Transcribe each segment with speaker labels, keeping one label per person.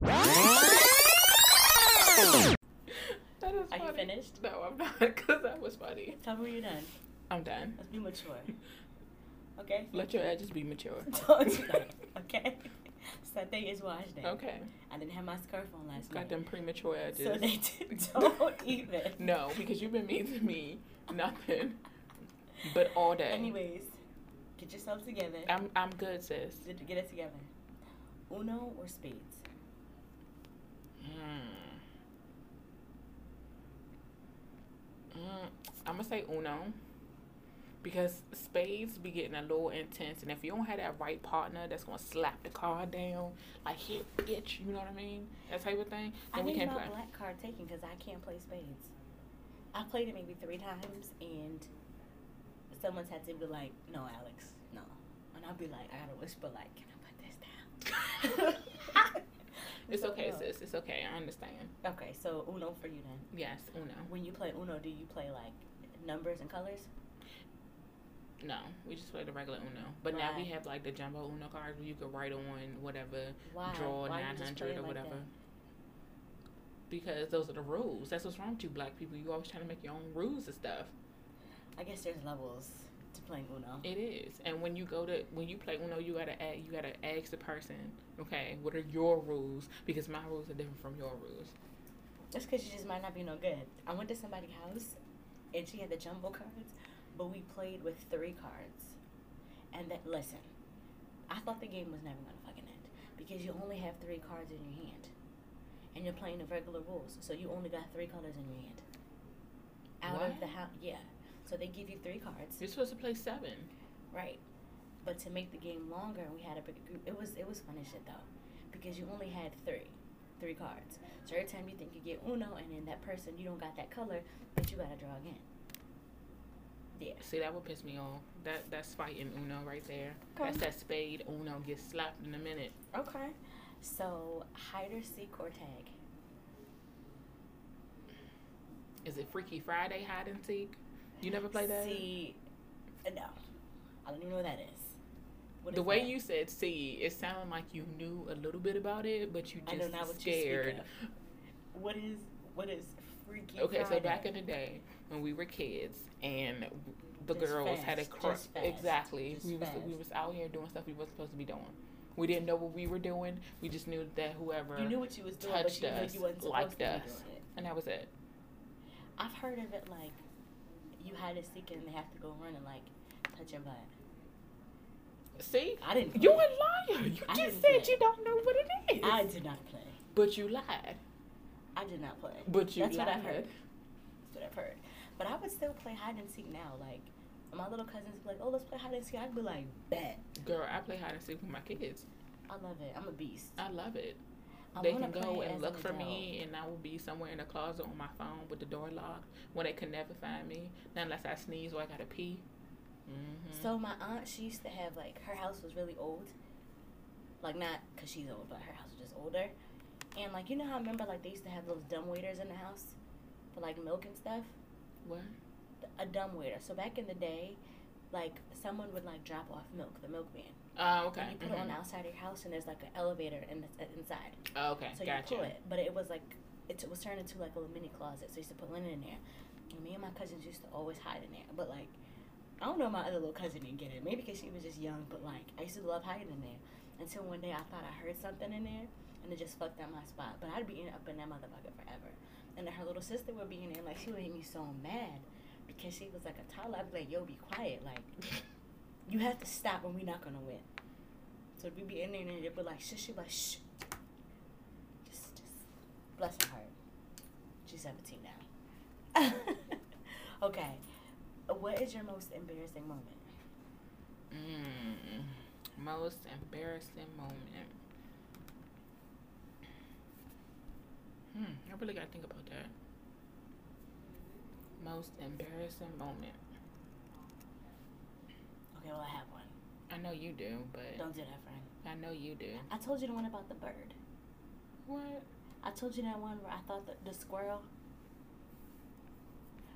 Speaker 1: That is
Speaker 2: Are you finished?
Speaker 1: No, I'm not, because that was funny.
Speaker 2: Tell me when you're done.
Speaker 1: I'm done.
Speaker 2: Let's be mature. Okay?
Speaker 1: Let your edges be mature.
Speaker 2: Don't do that, okay? Sunday is wash day.
Speaker 1: Okay.
Speaker 2: I didn't have my scarf on last
Speaker 1: Got
Speaker 2: night.
Speaker 1: them premature edges.
Speaker 2: So they did, don't even.
Speaker 1: no, because you've been mean to me. Nothing. But all day.
Speaker 2: Anyways, get yourself together.
Speaker 1: I'm I'm good, sis.
Speaker 2: Get it together. Uno or spades?
Speaker 1: Hmm. Mm, I'm gonna say Uno because spades be getting a little intense, and if you don't have that right partner that's gonna slap the card down, like hit itch, you know what I mean, that type of thing,
Speaker 2: I
Speaker 1: then we
Speaker 2: need
Speaker 1: can't play.
Speaker 2: black card taken because I can't play spades. I played it maybe three times, and someone's had to be like, "No, Alex, no," and I'll be like, "I gotta whisper, like, can I put this down?"
Speaker 1: It's okay, sis. It's okay. I understand.
Speaker 2: Okay, so Uno for you then.
Speaker 1: Yes, Uno.
Speaker 2: When you play Uno, do you play like numbers and colors?
Speaker 1: No, we just play the regular Uno. But now we have like the jumbo Uno cards where you can write on whatever,
Speaker 2: Why?
Speaker 1: draw
Speaker 2: Why
Speaker 1: nine hundred or
Speaker 2: like
Speaker 1: whatever.
Speaker 2: that?
Speaker 1: Because those are the rules. That's what's wrong with you black people. You always trying to make your own rules and stuff.
Speaker 2: I guess there's levels to playing Uno.
Speaker 1: It is. And when you go to when you play Uno, you gotta ask, you gotta ask the person, okay, what are your rules? Because my rules are different from your rules.
Speaker 2: That's because you just might not be no good. I went to somebody's house, and she had the jumbo cards, but we played with three cards. And that listen, I thought the game was never gonna fucking end because you only have three cards in your hand, and you're playing the regular rules, so you only got three colors in your hand. Out of the house, yeah. So they give you three cards,
Speaker 1: You're supposed to play seven.
Speaker 2: right? But to make the game longer, we had a bigger group. It was it was fun as shit though, because you only had three, three cards. So every time you think you get Uno, and then that person you don't got that color, but you gotta draw again. Yeah.
Speaker 1: See, that would piss me off. That that's fighting Uno right there.
Speaker 2: Okay.
Speaker 1: That's that spade Uno gets slapped in a minute.
Speaker 2: Okay. So hide or seek or tag.
Speaker 1: Is it Freaky Friday hide and seek? You never play that?
Speaker 2: See, uh, no, I don't even know what that is. What
Speaker 1: the
Speaker 2: is
Speaker 1: way
Speaker 2: that?
Speaker 1: you said see, it sounded like you knew a little bit about it, but you
Speaker 2: I
Speaker 1: just
Speaker 2: know not what you
Speaker 1: scared.
Speaker 2: What is what is freaky?
Speaker 1: Okay, so back in the day when we were kids and the
Speaker 2: Just
Speaker 1: girls had a
Speaker 2: fast,
Speaker 1: crush, exactly.
Speaker 2: just
Speaker 1: we was we was out here doing stuff we wasn't supposed to be doing. We didn't know what we were doing. We just knew that whoever
Speaker 2: you knew what you was doing, but
Speaker 1: touched us,
Speaker 2: you wasn't supposed
Speaker 1: liked
Speaker 2: to be
Speaker 1: us.
Speaker 2: doing it.
Speaker 1: and that was it.
Speaker 2: I've heard of it like you hide a seek and they have to go run and like touch your butt.
Speaker 1: See,
Speaker 2: I didn't.
Speaker 1: you a liar. You
Speaker 2: I
Speaker 1: just said
Speaker 2: play.
Speaker 1: you don't know what it is.
Speaker 2: I did not play.
Speaker 1: but you lied.
Speaker 2: I did not play.
Speaker 1: But you
Speaker 2: That's
Speaker 1: lied.
Speaker 2: what I've heard. That's what I've heard. But I would still play hide and seek now. Like my little cousins be like, "Oh, let's play hide and seek." I'd be like, "Bet."
Speaker 1: Girl, I play hide and seek with my kids.
Speaker 2: I love it. I'm a beast.
Speaker 1: I love it.
Speaker 2: I
Speaker 1: they can go and look
Speaker 2: an
Speaker 1: for me, and I will be somewhere in the closet on my phone with the door locked, where they can never find me. Not unless I sneeze or I gotta pee. Mm-hmm.
Speaker 2: So my aunt, she used to have like her house was really old. Like not because she's old, but her house was just older. And like you know how I remember like they used to have those dumb waiters in the house for like milk and stuff.
Speaker 1: what?
Speaker 2: A dumb waiter. So back in the day, like someone would like drop off milk, the milkman.
Speaker 1: Oh, okay.
Speaker 2: And you put it on
Speaker 1: mhm.
Speaker 2: outside of your house, and there's like an elevator in the, uh, inside.
Speaker 1: Oh, okay,
Speaker 2: So
Speaker 1: gotcha.
Speaker 2: you pull it, but it was like it was turned into like a little mini closet. So you used to put linen in there. And me and my cousins used to always hide in there. But like, I don't know my other little cousin didn't get it. Maybe because she was just young. But like, I used to love hiding in there until one day I thought I heard something in there, and it just fucked up my spot. But I'd be in, up in that motherfucker forever. And then her little sister would be in there, like she would make me so mad because she was like a toddler. I'd be like, "Yo, be quiet! Like, you have to stop, and we're not gonna win." So we'd be in there, and they'd be like, "Shh," she'd be like, "Shh." Just, just bless her heart. She's 17 now. okay. What is your most embarrassing moment?
Speaker 1: Mm, most embarrassing moment. Hmm, I really gotta think about that. Most embarrassing moment.
Speaker 2: Okay, well, I have one.
Speaker 1: I know you do, but
Speaker 2: Don't do that, friend.
Speaker 1: I know you do.
Speaker 2: I told you the one about the bird.
Speaker 1: What?
Speaker 2: I told you that one where I thought the, the squirrel,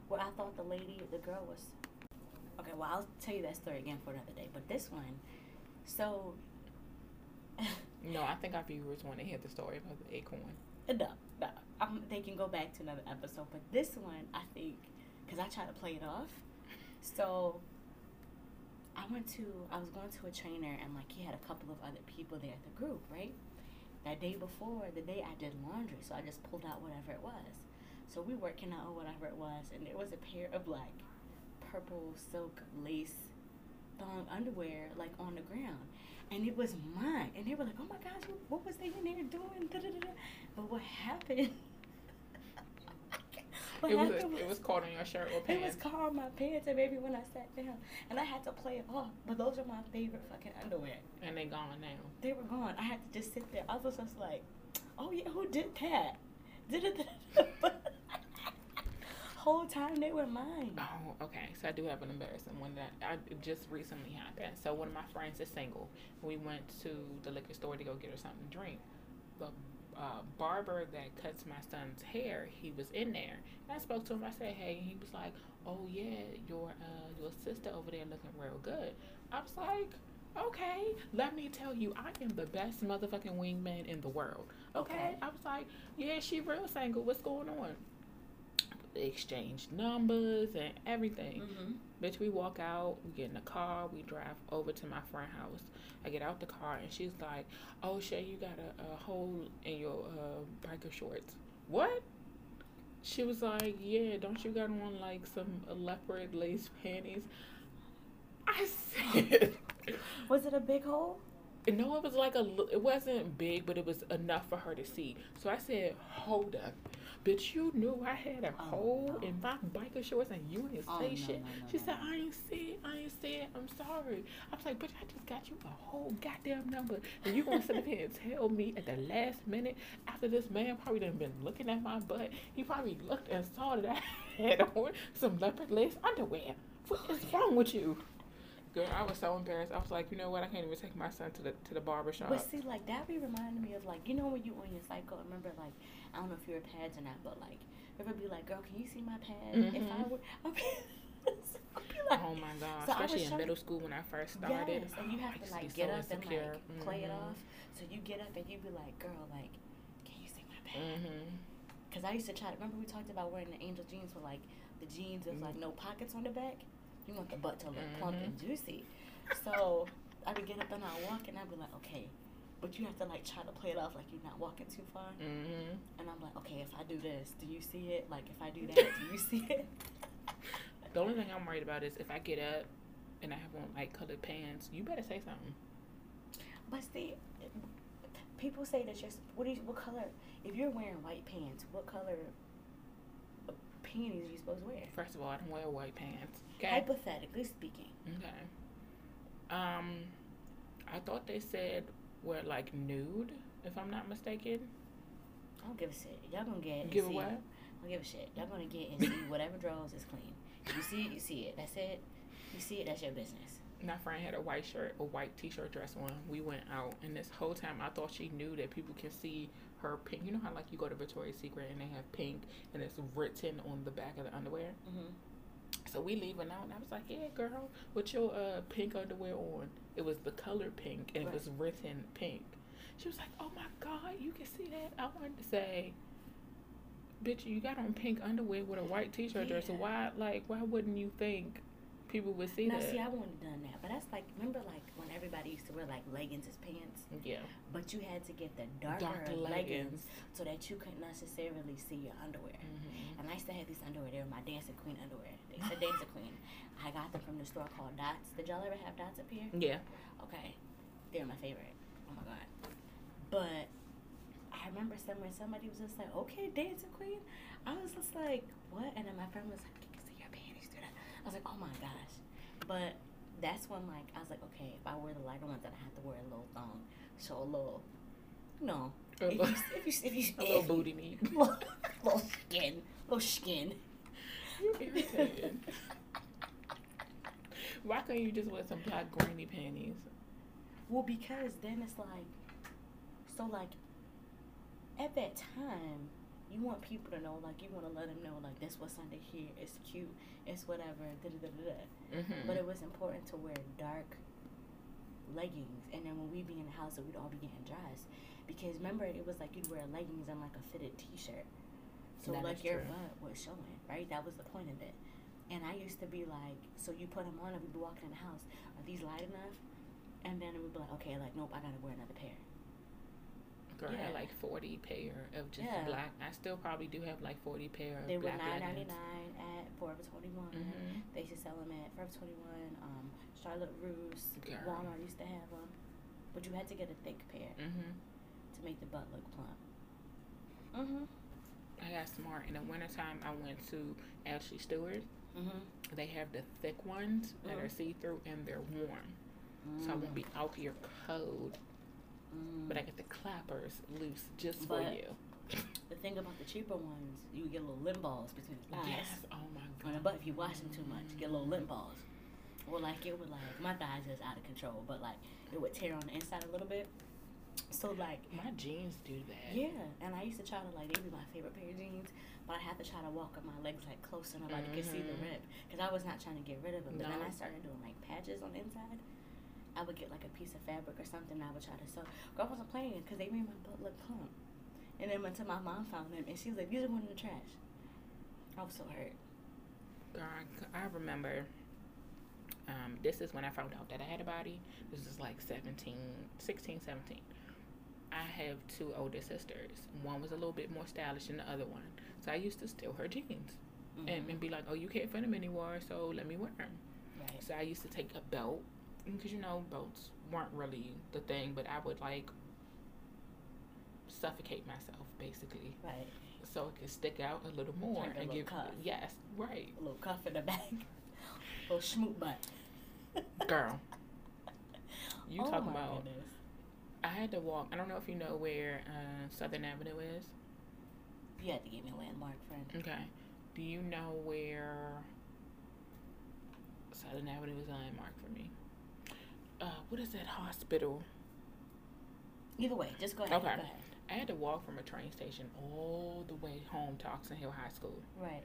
Speaker 2: where I thought the lady, the girl was. Okay, well, I'll tell you that story again for another day. But this one, so
Speaker 1: No, I think our viewers want to hear the story about the acorn.
Speaker 2: No, no. Um, they can go back to another episode. But this one, I think, because I tried to play it off. So I went to, I was going to a trainer, and like he had a couple of other people there at the group, right? That day before, the day I did laundry, so I just pulled out whatever it was. So we working out whatever it was, and there was a pair of like purple silk lace thong underwear like on the ground, and it was mine. And they were like, "Oh my gosh, what was they in there doing?" But what happened? What
Speaker 1: it was
Speaker 2: happened
Speaker 1: it was caught on your shirt or pants.
Speaker 2: it was caught on my pants and maybe when I sat down, and I had to play it off. But those are my favorite fucking underwear.
Speaker 1: and they gone now.
Speaker 2: They were gone. I had to just sit there. I was just like, "Oh yeah, who did that?" Did it? Whole time they were mine.
Speaker 1: Oh, okay. So I do have an embarrassing one that I it just recently happened. So one of my friends is single. We went to the liquor store to go get her something to drink. The uh, barber that cuts my son's hair, he was in there. And I spoke to him. I said, "Hey," and he was like, "Oh yeah, your uh, your sister over there looking real good." I was like, "Okay, let me tell you, I am the best motherfucking wingman in the world." Okay.
Speaker 2: Okay.
Speaker 1: I was like, "Yeah, she real single. What's going on?" They exchanged numbers and everything.
Speaker 2: Mm-hmm.
Speaker 1: Bitch, we walk out, we get in the car, we drive over to my friend's house. I get out the car and she's like, Oh, Shay, you got a, a hole in your uh, biker shorts. What? She was like, Yeah, don't you got on like some leopard lace panties? I said,
Speaker 2: Was it a big hole?
Speaker 1: No, it was like a, it wasn't big, but it was enough for her to see. So I said, Hold up. Bitch, you knew I had a
Speaker 2: Oh,
Speaker 1: hole
Speaker 2: no.
Speaker 1: in my biker shorts and you didn't
Speaker 2: Oh,
Speaker 1: say
Speaker 2: no,
Speaker 1: shit.
Speaker 2: no,
Speaker 1: She said. I ain't see it, I ain't see it, I'm sorry. I was like, bitch, I just got you a whole goddamn number. And you gonna sit up here and tell me at the last minute after this man probably done been looking at my butt, he probably looked and saw that I had on some leopard lace underwear. What is wrong with you? Girl, I was so embarrassed. I was like, you know what? I can't even take my son to the to the barber shop.
Speaker 2: But see, like that be reminding me of like you know when you on your cycle. Remember, like I don't know if you're pads or not, but like ever be like, girl, can you see my pad? If I
Speaker 1: Mhm.
Speaker 2: were, I'll like,
Speaker 1: Oh my god!
Speaker 2: So
Speaker 1: Especially in
Speaker 2: trying-
Speaker 1: middle school when I first started.
Speaker 2: Yes, and you
Speaker 1: Oh,
Speaker 2: have
Speaker 1: I
Speaker 2: to like get
Speaker 1: so
Speaker 2: up and like
Speaker 1: insecure.
Speaker 2: play it
Speaker 1: Mhm.
Speaker 2: off. So you get up and you be like, girl, like, can you see my pad?
Speaker 1: Mhm.
Speaker 2: Because I used to try. To remember we talked about wearing the angel jeans with like the jeans with like no pockets on the back. You want the butt to look plump and juicy. So I would get up and I walk and I'd be like, okay, but you have to like try to play it off like you're not walking too far.
Speaker 1: Mhm.
Speaker 2: And I'm like, okay, if I do this, do you see it? Like if I do that, do you see it?
Speaker 1: The only thing I'm worried about is if I get up and I have on like colored pants, you better say something.
Speaker 2: But see, people say that you're what is what color? If you're wearing white pants, what color panties are you supposed to wear?
Speaker 1: First of all, I don't wear white pants. Okay.
Speaker 2: Hypothetically speaking.
Speaker 1: Okay. Um, I thought they said we're like nude, if I'm not mistaken.
Speaker 2: I don't give a shit. Y'all gonna get
Speaker 1: Give
Speaker 2: see.
Speaker 1: what?
Speaker 2: I don't give a shit. Y'all gonna get and see whatever drawers is clean. You see it, you see it. That's it. You see it, that's your business.
Speaker 1: My friend had a white shirt, a white t-shirt dress on. We went out, and this whole time I thought she knew that people can see her pink. You know how like you go to Victoria's Secret and they have pink, and it's written on the back of the underwear.
Speaker 2: Mm-hmm.
Speaker 1: So we leaving out, and I was like, "Yeah, girl, with your uh, pink underwear on." It was the color pink, and
Speaker 2: Right.
Speaker 1: it was written pink. She was like, "Oh my god, you can see that." I wanted to say, "Bitch, you got on pink underwear with a white t-shirt dress. So why, like, why wouldn't you think people would see
Speaker 2: Now,
Speaker 1: that?"
Speaker 2: see, I wouldn't have done that, but that's like remember like when everybody used to wear like leggings as pants,
Speaker 1: yeah,
Speaker 2: but you had to get the darker
Speaker 1: dark
Speaker 2: leggings
Speaker 1: leggings.
Speaker 2: so that you couldn't necessarily see your underwear.
Speaker 1: hmm
Speaker 2: And I used to have these underwear. They were my dancing queen underwear. They said dancing queen. I got them from the store called Dots. Did y'all ever have Dots up here?
Speaker 1: Yeah.
Speaker 2: Okay, they're my favorite. Oh my god. But I remember somewhere somebody was just like, "Okay, dancing queen." I was just like, "What?" And then my friend was like, "You can see your panties through that." I was like, "Oh my gosh!" But that's when like I was like, "Okay, if I wear the lighter ones, then I have to wear a little thong, so a little, no,
Speaker 1: A
Speaker 2: if
Speaker 1: little,
Speaker 2: you if you if you
Speaker 1: a little booty meat.
Speaker 2: little, little skin, little skin."
Speaker 1: Why can't you just wear some black granny panties?
Speaker 2: Well, because then it's like, so like, at that time, you want people to know, like, you want to let them know, like, this what's under here. It's cute. It's whatever. Da da da da. da.
Speaker 1: Mm-hmm.
Speaker 2: But it was important to wear dark leggings, and then when we'd be in the house, we'd all be getting dressed. Because remember, it was like you'd wear leggings and like a fitted T-shirt, so
Speaker 1: That
Speaker 2: like your
Speaker 1: true.
Speaker 2: butt was showing, right? That was the point of it. And I used to be like, so you put them on, and we'd be walking in the house. Are these light enough? And then we'd be like, okay, like nope, I gotta wear another pair.
Speaker 1: Girl,
Speaker 2: Yeah.
Speaker 1: had like 40 pair of just
Speaker 2: Yeah.
Speaker 1: black. I still probably do have like 40 pair of black.
Speaker 2: They were
Speaker 1: black
Speaker 2: nine ninety nine at Forever Twenty One.
Speaker 1: Mhm.
Speaker 2: They used to sell them at Forever Twenty One. Um, Charlotte Russe,
Speaker 1: Girl.
Speaker 2: Walmart used to have them, but you had to get a thick pair
Speaker 1: Mhm.
Speaker 2: to make the butt look plump. Mhm.
Speaker 1: I got smart. In the wintertime, I went to Ashley Stewart.
Speaker 2: Mhm.
Speaker 1: They have the thick ones that are
Speaker 2: Mhm.
Speaker 1: see through and they're warm. So I won't be out here cold,
Speaker 2: Mm.
Speaker 1: but I get the clappers loose just for you.
Speaker 2: the thing about the cheaper ones, you get little lint balls between the thighs.
Speaker 1: Yes. Oh my
Speaker 2: On the
Speaker 1: god.
Speaker 2: butt, if you wash them too much, you get little lint balls. Or like it would like my thighs is out of control, but like it would tear on the inside a little bit. So like
Speaker 1: My jeans do that.
Speaker 2: Yeah, and I used to try to like they be my favorite pair of jeans, but I had to try to walk with my legs like close so nobody could see the
Speaker 1: Mhm.
Speaker 2: rib because I was not trying to get rid of them. But then I started doing like patches on the inside. I would get like a piece of fabric or something. And I would try to sew. Girl wasn't playing because they made my butt look plump. And then until my mom found them and she was like, "These are going in the trash." I was so hurt.
Speaker 1: Girl, I, remember. Um, this is when I found out that I had a body. This is like 17, 16, 17. I have two older sisters. One was a little bit more stylish than the other one. So I used to steal her jeans and,
Speaker 2: Mhm.
Speaker 1: and be like, oh, you can't fit them anymore, so let me wear them.
Speaker 2: right.
Speaker 1: So I used to take a belt because you know boats weren't really the thing, but I would like suffocate myself basically,
Speaker 2: Right.
Speaker 1: so it could stick out a little more
Speaker 2: Like a
Speaker 1: and
Speaker 2: little
Speaker 1: give
Speaker 2: cuff.
Speaker 1: yes, right,
Speaker 2: A little cuff in the back. little schmoot butt.
Speaker 1: girl. You
Speaker 2: oh
Speaker 1: talking about?
Speaker 2: goodness.
Speaker 1: I had to walk. I don't know if you know where uh, Southern Avenue is.
Speaker 2: You had to give me a landmark, friend.
Speaker 1: Okay. Do you know where Southern Avenue is a landmark for me? Uh, what is that hospital?
Speaker 2: Either way, just go ahead.
Speaker 1: Okay.
Speaker 2: Go ahead.
Speaker 1: I had to walk from a train station all the way home to Oxon Hill High School.
Speaker 2: Right.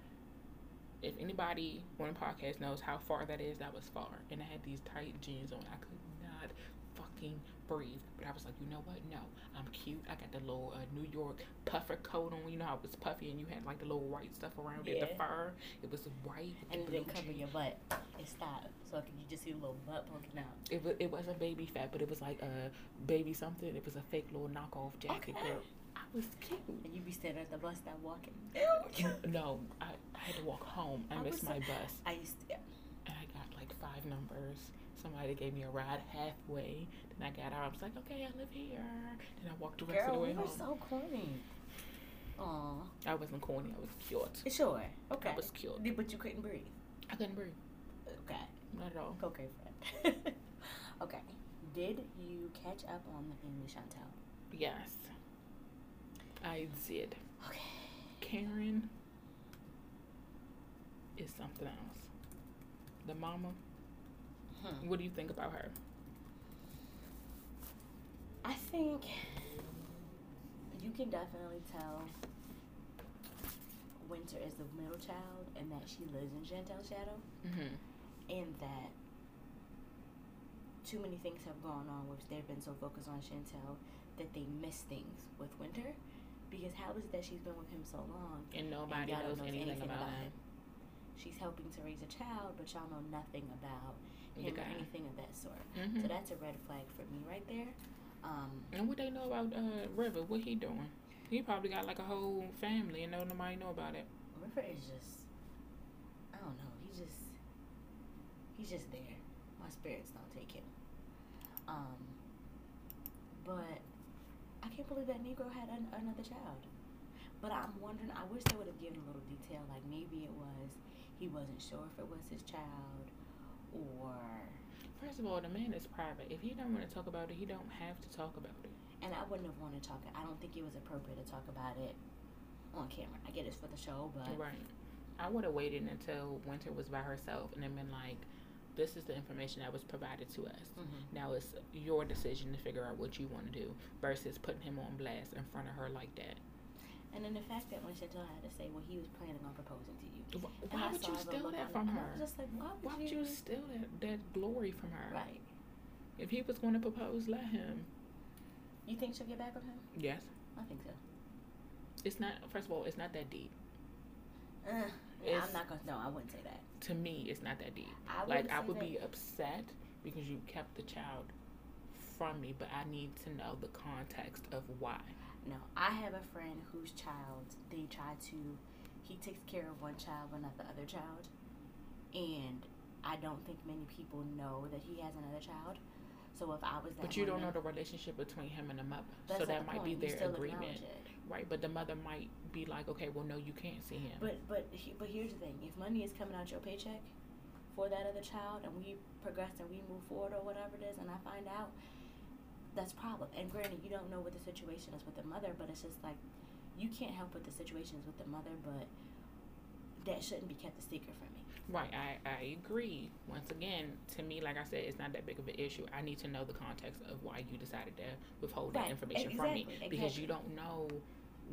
Speaker 1: If anybody on the podcast knows how far that is, that was far. And I had these tight jeans on. I could not fucking breathe. But I was like, you know what? No, I'm cute. I got the little uh, New York puffer coat on. You know how it was puffy and you had like the little white stuff around it, the fur. It was white.
Speaker 2: And it didn't cover your butt. It stopped. So can you just see the little butt poking out?
Speaker 1: It was it wasn't baby fat, but it was like a baby something. It was a fake little knockoff jacket,
Speaker 2: Okay.
Speaker 1: girl. I was cute.
Speaker 2: And you be standing at the bus stop walking.
Speaker 1: No, I, I had to walk home. I,
Speaker 2: I
Speaker 1: missed my
Speaker 2: so-
Speaker 1: bus,
Speaker 2: I used to. Yeah.
Speaker 1: and I got like five numbers. Somebody gave me a ride halfway. Then I got out. I was like, okay, I live here. Then I walked the rest of the way
Speaker 2: we
Speaker 1: home.
Speaker 2: so corny. Aw.
Speaker 1: I wasn't corny. I was cute.
Speaker 2: Sure. Okay.
Speaker 1: I was cute.
Speaker 2: But you couldn't breathe.
Speaker 1: I couldn't breathe.
Speaker 2: Okay.
Speaker 1: Not at all.
Speaker 2: Okay, friend. okay. Did you catch up on the with Chantel?
Speaker 1: Yes, I did.
Speaker 2: Okay.
Speaker 1: Karen is something else. The mama.
Speaker 2: Hmm.
Speaker 1: What do you think about her?
Speaker 2: I think you can definitely tell Winter is the middle child and that she lives in Chantel's shadow
Speaker 1: Mm-hmm.
Speaker 2: and that too many things have gone on which they've been so focused on Chantel that they miss things with Winter because how is it that she's been with him so long
Speaker 1: And
Speaker 2: and
Speaker 1: nobody
Speaker 2: y'all
Speaker 1: knows
Speaker 2: don't
Speaker 1: anything, about, him.
Speaker 2: She's helping to raise a child, but y'all know nothing about him or anything of that sort.
Speaker 1: Mhm.
Speaker 2: So that's a red flag for me right there. Um,
Speaker 1: And what they know about uh, River? What he doing? He probably got like a whole family and no nobody know about it.
Speaker 2: River is just, I don't know. He's just, he's just there. My spirits don't take him. Um, but I can't believe that Negro had an, another child. But I'm wondering. I wish they would have given a little detail. Like maybe it was he wasn't sure if it was his child, or
Speaker 1: First of all, the man is private. If he don't want to talk about it, he don't have to talk about it.
Speaker 2: and I wouldn't have wanted to talk. I don't think it was appropriate to talk about it on camera. I get it's for the show, but
Speaker 1: Right. I would have waited until Winter was by herself and then been like, "This is the information that was provided to us.
Speaker 2: Mhm.
Speaker 1: Now it's your decision to figure out what you want to do." Versus putting him on blast in front of her like that.
Speaker 2: And then the fact that when Chantel had to say, well, he was planning on proposing to you.
Speaker 1: Why
Speaker 2: I
Speaker 1: would you steal that from her?
Speaker 2: was just like, why would,
Speaker 1: Why would you steal that, that glory from her?
Speaker 2: Right.
Speaker 1: If he was going to propose, let him.
Speaker 2: You think she'll get back with him?
Speaker 1: Yes.
Speaker 2: I think so.
Speaker 1: It's not. First of all, it's not that deep.
Speaker 2: Uh, yeah, I'm not gonna. No, I wouldn't say that.
Speaker 1: To me, it's not that deep.
Speaker 2: I
Speaker 1: like I would
Speaker 2: that.
Speaker 1: be upset because you kept the child from me, but I need to know the context of why.
Speaker 2: No, I have a friend whose child they try to. He takes care of one child but not the other child, and I don't think many people know that he has another child. So if I was that,
Speaker 1: But you don't know the relationship between him and the mother, so that might
Speaker 2: point.
Speaker 1: be their agreement, right? But the mother might be like, okay, well, no, you can't see him.
Speaker 2: But but he, but here's the thing: if money is coming out your paycheck for that other child, and we progress and we move forward or whatever it is, and I find out, that's a problem. And granted, you don't know what the situation is with the mother, but it's just like you can't help what the situation is with the mother, but that shouldn't be kept a secret from me.
Speaker 1: Right, I, I agree. Once again, to me, like I said, it's not that big of an issue. I need to know the context of why you decided to withhold that
Speaker 2: Right,
Speaker 1: information from me
Speaker 2: exactly,
Speaker 1: because you don't know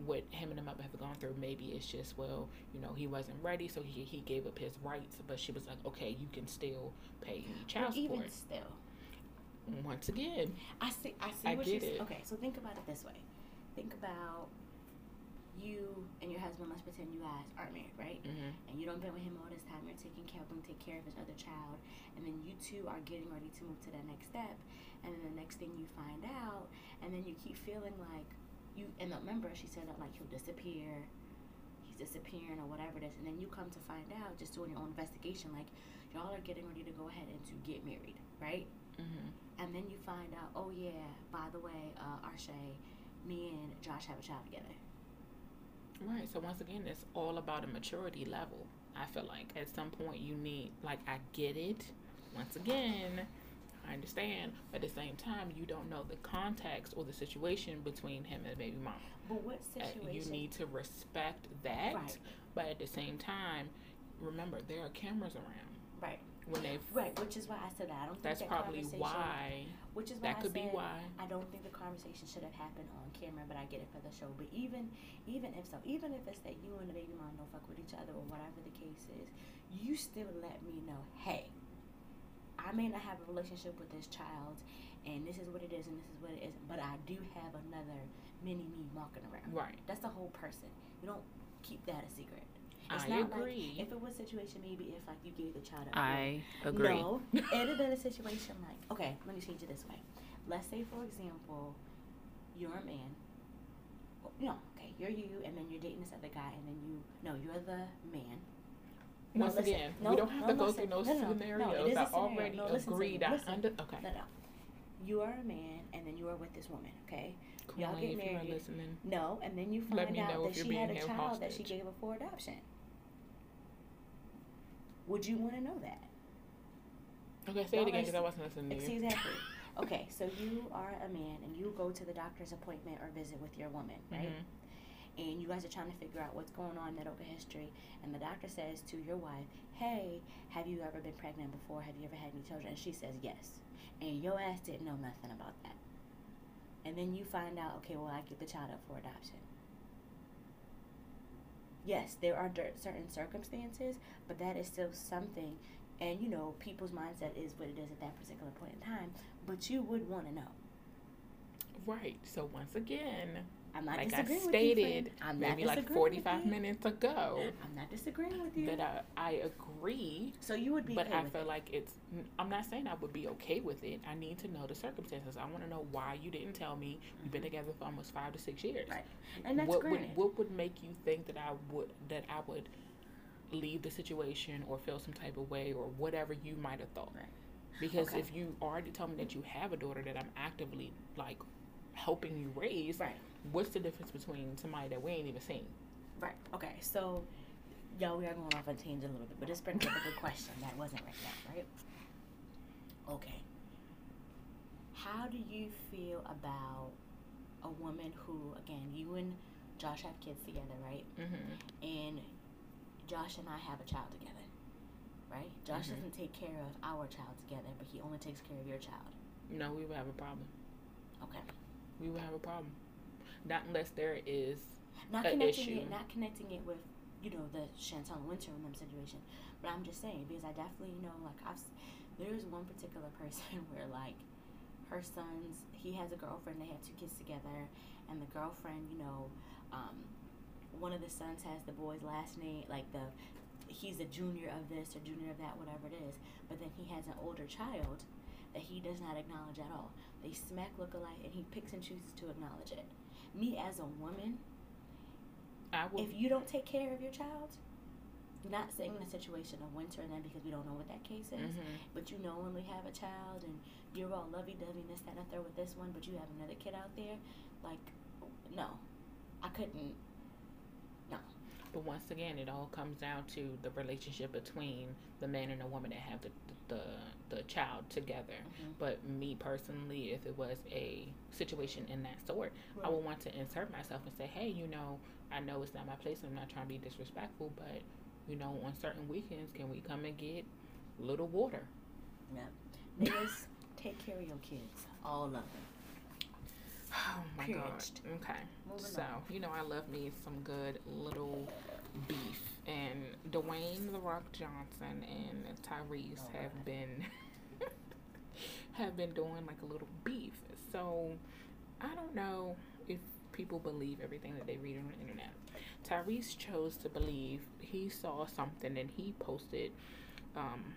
Speaker 1: what him and the mother have gone through. Maybe it's just well, you know, he wasn't ready, so he he gave up his rights. But she was like, okay, you can still pay child
Speaker 2: even
Speaker 1: support.
Speaker 2: still,
Speaker 1: Once again,
Speaker 2: I see. I see
Speaker 1: I
Speaker 2: what
Speaker 1: get
Speaker 2: you
Speaker 1: it.
Speaker 2: Okay, so think about it this way. Think about you and your husband. Let's pretend you guys aren't married, right?
Speaker 1: hmm
Speaker 2: and you don't been with him all this time, you're taking care of him, take care of his other child, and then you two are getting ready to move to that next step, and then the next thing you find out, and then you keep feeling like you, and remember she said that like he'll disappear, he's disappearing or whatever it is, and then you come to find out just doing your own investigation, like y'all are getting ready to go ahead and to get married, right?
Speaker 1: Hmm
Speaker 2: And then you find out, oh yeah, by the way, uh, Arshay, me and Josh have a child together.
Speaker 1: Right. So once again, it's all about a maturity level. I feel like at some point you need, like, I get it. Once again, I understand. But at the same time, you don't know the context or the situation between him and baby mama.
Speaker 2: But what
Speaker 1: Uh,
Speaker 2: situation?
Speaker 1: You need to respect that.
Speaker 2: Right.
Speaker 1: But at the same time, remember there are cameras around.
Speaker 2: Right.
Speaker 1: When they,
Speaker 2: Right, which is why I said that. I don't think
Speaker 1: that's
Speaker 2: that
Speaker 1: probably why.
Speaker 2: Which is why
Speaker 1: That
Speaker 2: I
Speaker 1: could be
Speaker 2: said
Speaker 1: why.
Speaker 2: I don't think the conversation should have happened on camera, but I get it for the show. But even, even if so, even if it's that you and the baby mom don't fuck with each other or whatever the case is, you still let me know, hey, I may not have a relationship with this child, and this is what it is, and this is what it isn't, but I do have another mini me walking around.
Speaker 1: Right.
Speaker 2: That's the whole person. You don't keep that a secret.
Speaker 1: I
Speaker 2: not
Speaker 1: agree.
Speaker 2: Like, if it was a situation, maybe if like you gave the child a
Speaker 1: I
Speaker 2: no, it would have been a situation like, okay, let me change it this way. Let's say, for example, you're a man. Well, No, okay, you're you, and then you're dating this other guy, and then you, no, you're the man.
Speaker 1: Once
Speaker 2: listen.
Speaker 1: again,
Speaker 2: No,
Speaker 1: we don't have
Speaker 2: no,
Speaker 1: to go
Speaker 2: listen.
Speaker 1: through those
Speaker 2: No, no, no. No, it
Speaker 1: scenarios.
Speaker 2: is a
Speaker 1: I
Speaker 2: scenario.
Speaker 1: already
Speaker 2: No, listen to
Speaker 1: agreed.
Speaker 2: me.
Speaker 1: I under okay.
Speaker 2: No, no. You are a man, and then you are with this woman, okay?
Speaker 1: Cool,
Speaker 2: Y'all get
Speaker 1: if you're
Speaker 2: married.
Speaker 1: listening.
Speaker 2: No, and then you find out that she had a
Speaker 1: being held
Speaker 2: child that she gave up for adoption. Would you want to know that?
Speaker 1: Okay, say it again because I wasn't listening to you.
Speaker 2: Exactly. Okay, so you are a man and you go to the doctor's appointment or visit with your woman, right?
Speaker 1: Mhm.
Speaker 2: And you guys are trying to figure out what's going on in medical history. And the doctor says to your wife, Hey, have you ever been pregnant before? Have you ever had any children? And she says, Yes. And your ass didn't know nothing about that. And then you find out, okay, well, I give the child up for adoption. Yes, there are cer- certain circumstances, but that is still something. And you know, people's mindset is what it is at that particular point in time. But you would want to know.
Speaker 1: Right. So once again,
Speaker 2: I'm not
Speaker 1: like I
Speaker 2: disagreeing
Speaker 1: stated
Speaker 2: with you. I'm not
Speaker 1: maybe like 45 minutes ago,
Speaker 2: I'm not disagreeing with you.
Speaker 1: that I, I agree,
Speaker 2: so you would be
Speaker 1: but
Speaker 2: okay
Speaker 1: I feel
Speaker 2: it.
Speaker 1: like it's. I'm not saying I would be okay with it. I need to know the circumstances. I want to know why you didn't tell me. We've been mm-hmm. together for almost five to six years.
Speaker 2: Right. and that's
Speaker 1: what
Speaker 2: granted.
Speaker 1: would what would make you think that I would that I would leave the situation or feel some type of way or whatever you might have thought?
Speaker 2: Right.
Speaker 1: Because
Speaker 2: Okay.
Speaker 1: if you already told me that you have a daughter that I'm actively like helping you raise,
Speaker 2: Right.
Speaker 1: What's the difference between somebody that we ain't even seen?
Speaker 2: Right. Okay. So, y'all, we are going off on a tangent a little bit, but this brings up a good question that wasn't right now, right? Okay. How do you feel about a woman who, again, you and Josh have kids together, right?
Speaker 1: Mm-hmm.
Speaker 2: And Josh and I have a child together, right? Josh
Speaker 1: Mhm.
Speaker 2: doesn't take care of our child together, but he only takes care of your child.
Speaker 1: No, we would have a problem.
Speaker 2: Okay.
Speaker 1: We would have a problem. Not unless there is
Speaker 2: Not connecting
Speaker 1: issue.
Speaker 2: it, not connecting it with, you know, the Chantel Winter and them situation. But I'm just saying because I definitely know, like I've, there's one particular person where like, her sons. He has a girlfriend. They have two kids together, and the girlfriend, you know, um, one of the sons has the boy's last name, like the he's a junior of this or junior of that, whatever it is. But then he has an older child that he does not acknowledge at all. They smack look alike, and he picks and chooses to acknowledge it. Me as a woman, if you don't take care of your child, not saying in a situation of winter and then because we don't know what that case is,
Speaker 1: Mhm.
Speaker 2: but you know when we have a child and you're all lovey dovey and this, that, and the third with this one, but you have another kid out there, like, no, I couldn't. No.
Speaker 1: But once again, it all comes down to the relationship between the man and the woman that have the the, the the child together.
Speaker 2: Mhm.
Speaker 1: But me personally, if it was a situation in that sort, I would want to insert myself and say, hey, you know, I know it's not my place. I'm not trying to be disrespectful, but you know, on certain weekends, can we come and get a little water? Yeah.
Speaker 2: Niggas, take care of your kids. All of them.
Speaker 1: Oh my
Speaker 2: Period.
Speaker 1: god. Okay.
Speaker 2: Moving
Speaker 1: So,
Speaker 2: on.
Speaker 1: you know, I love me some good little beef. And Dwayne The Rock Johnson and Tyrese
Speaker 2: Oh,
Speaker 1: have been have been doing like a little beef. So I don't know if people believe everything that they read on the internet. Tyrese chose to believe he saw something and he posted um,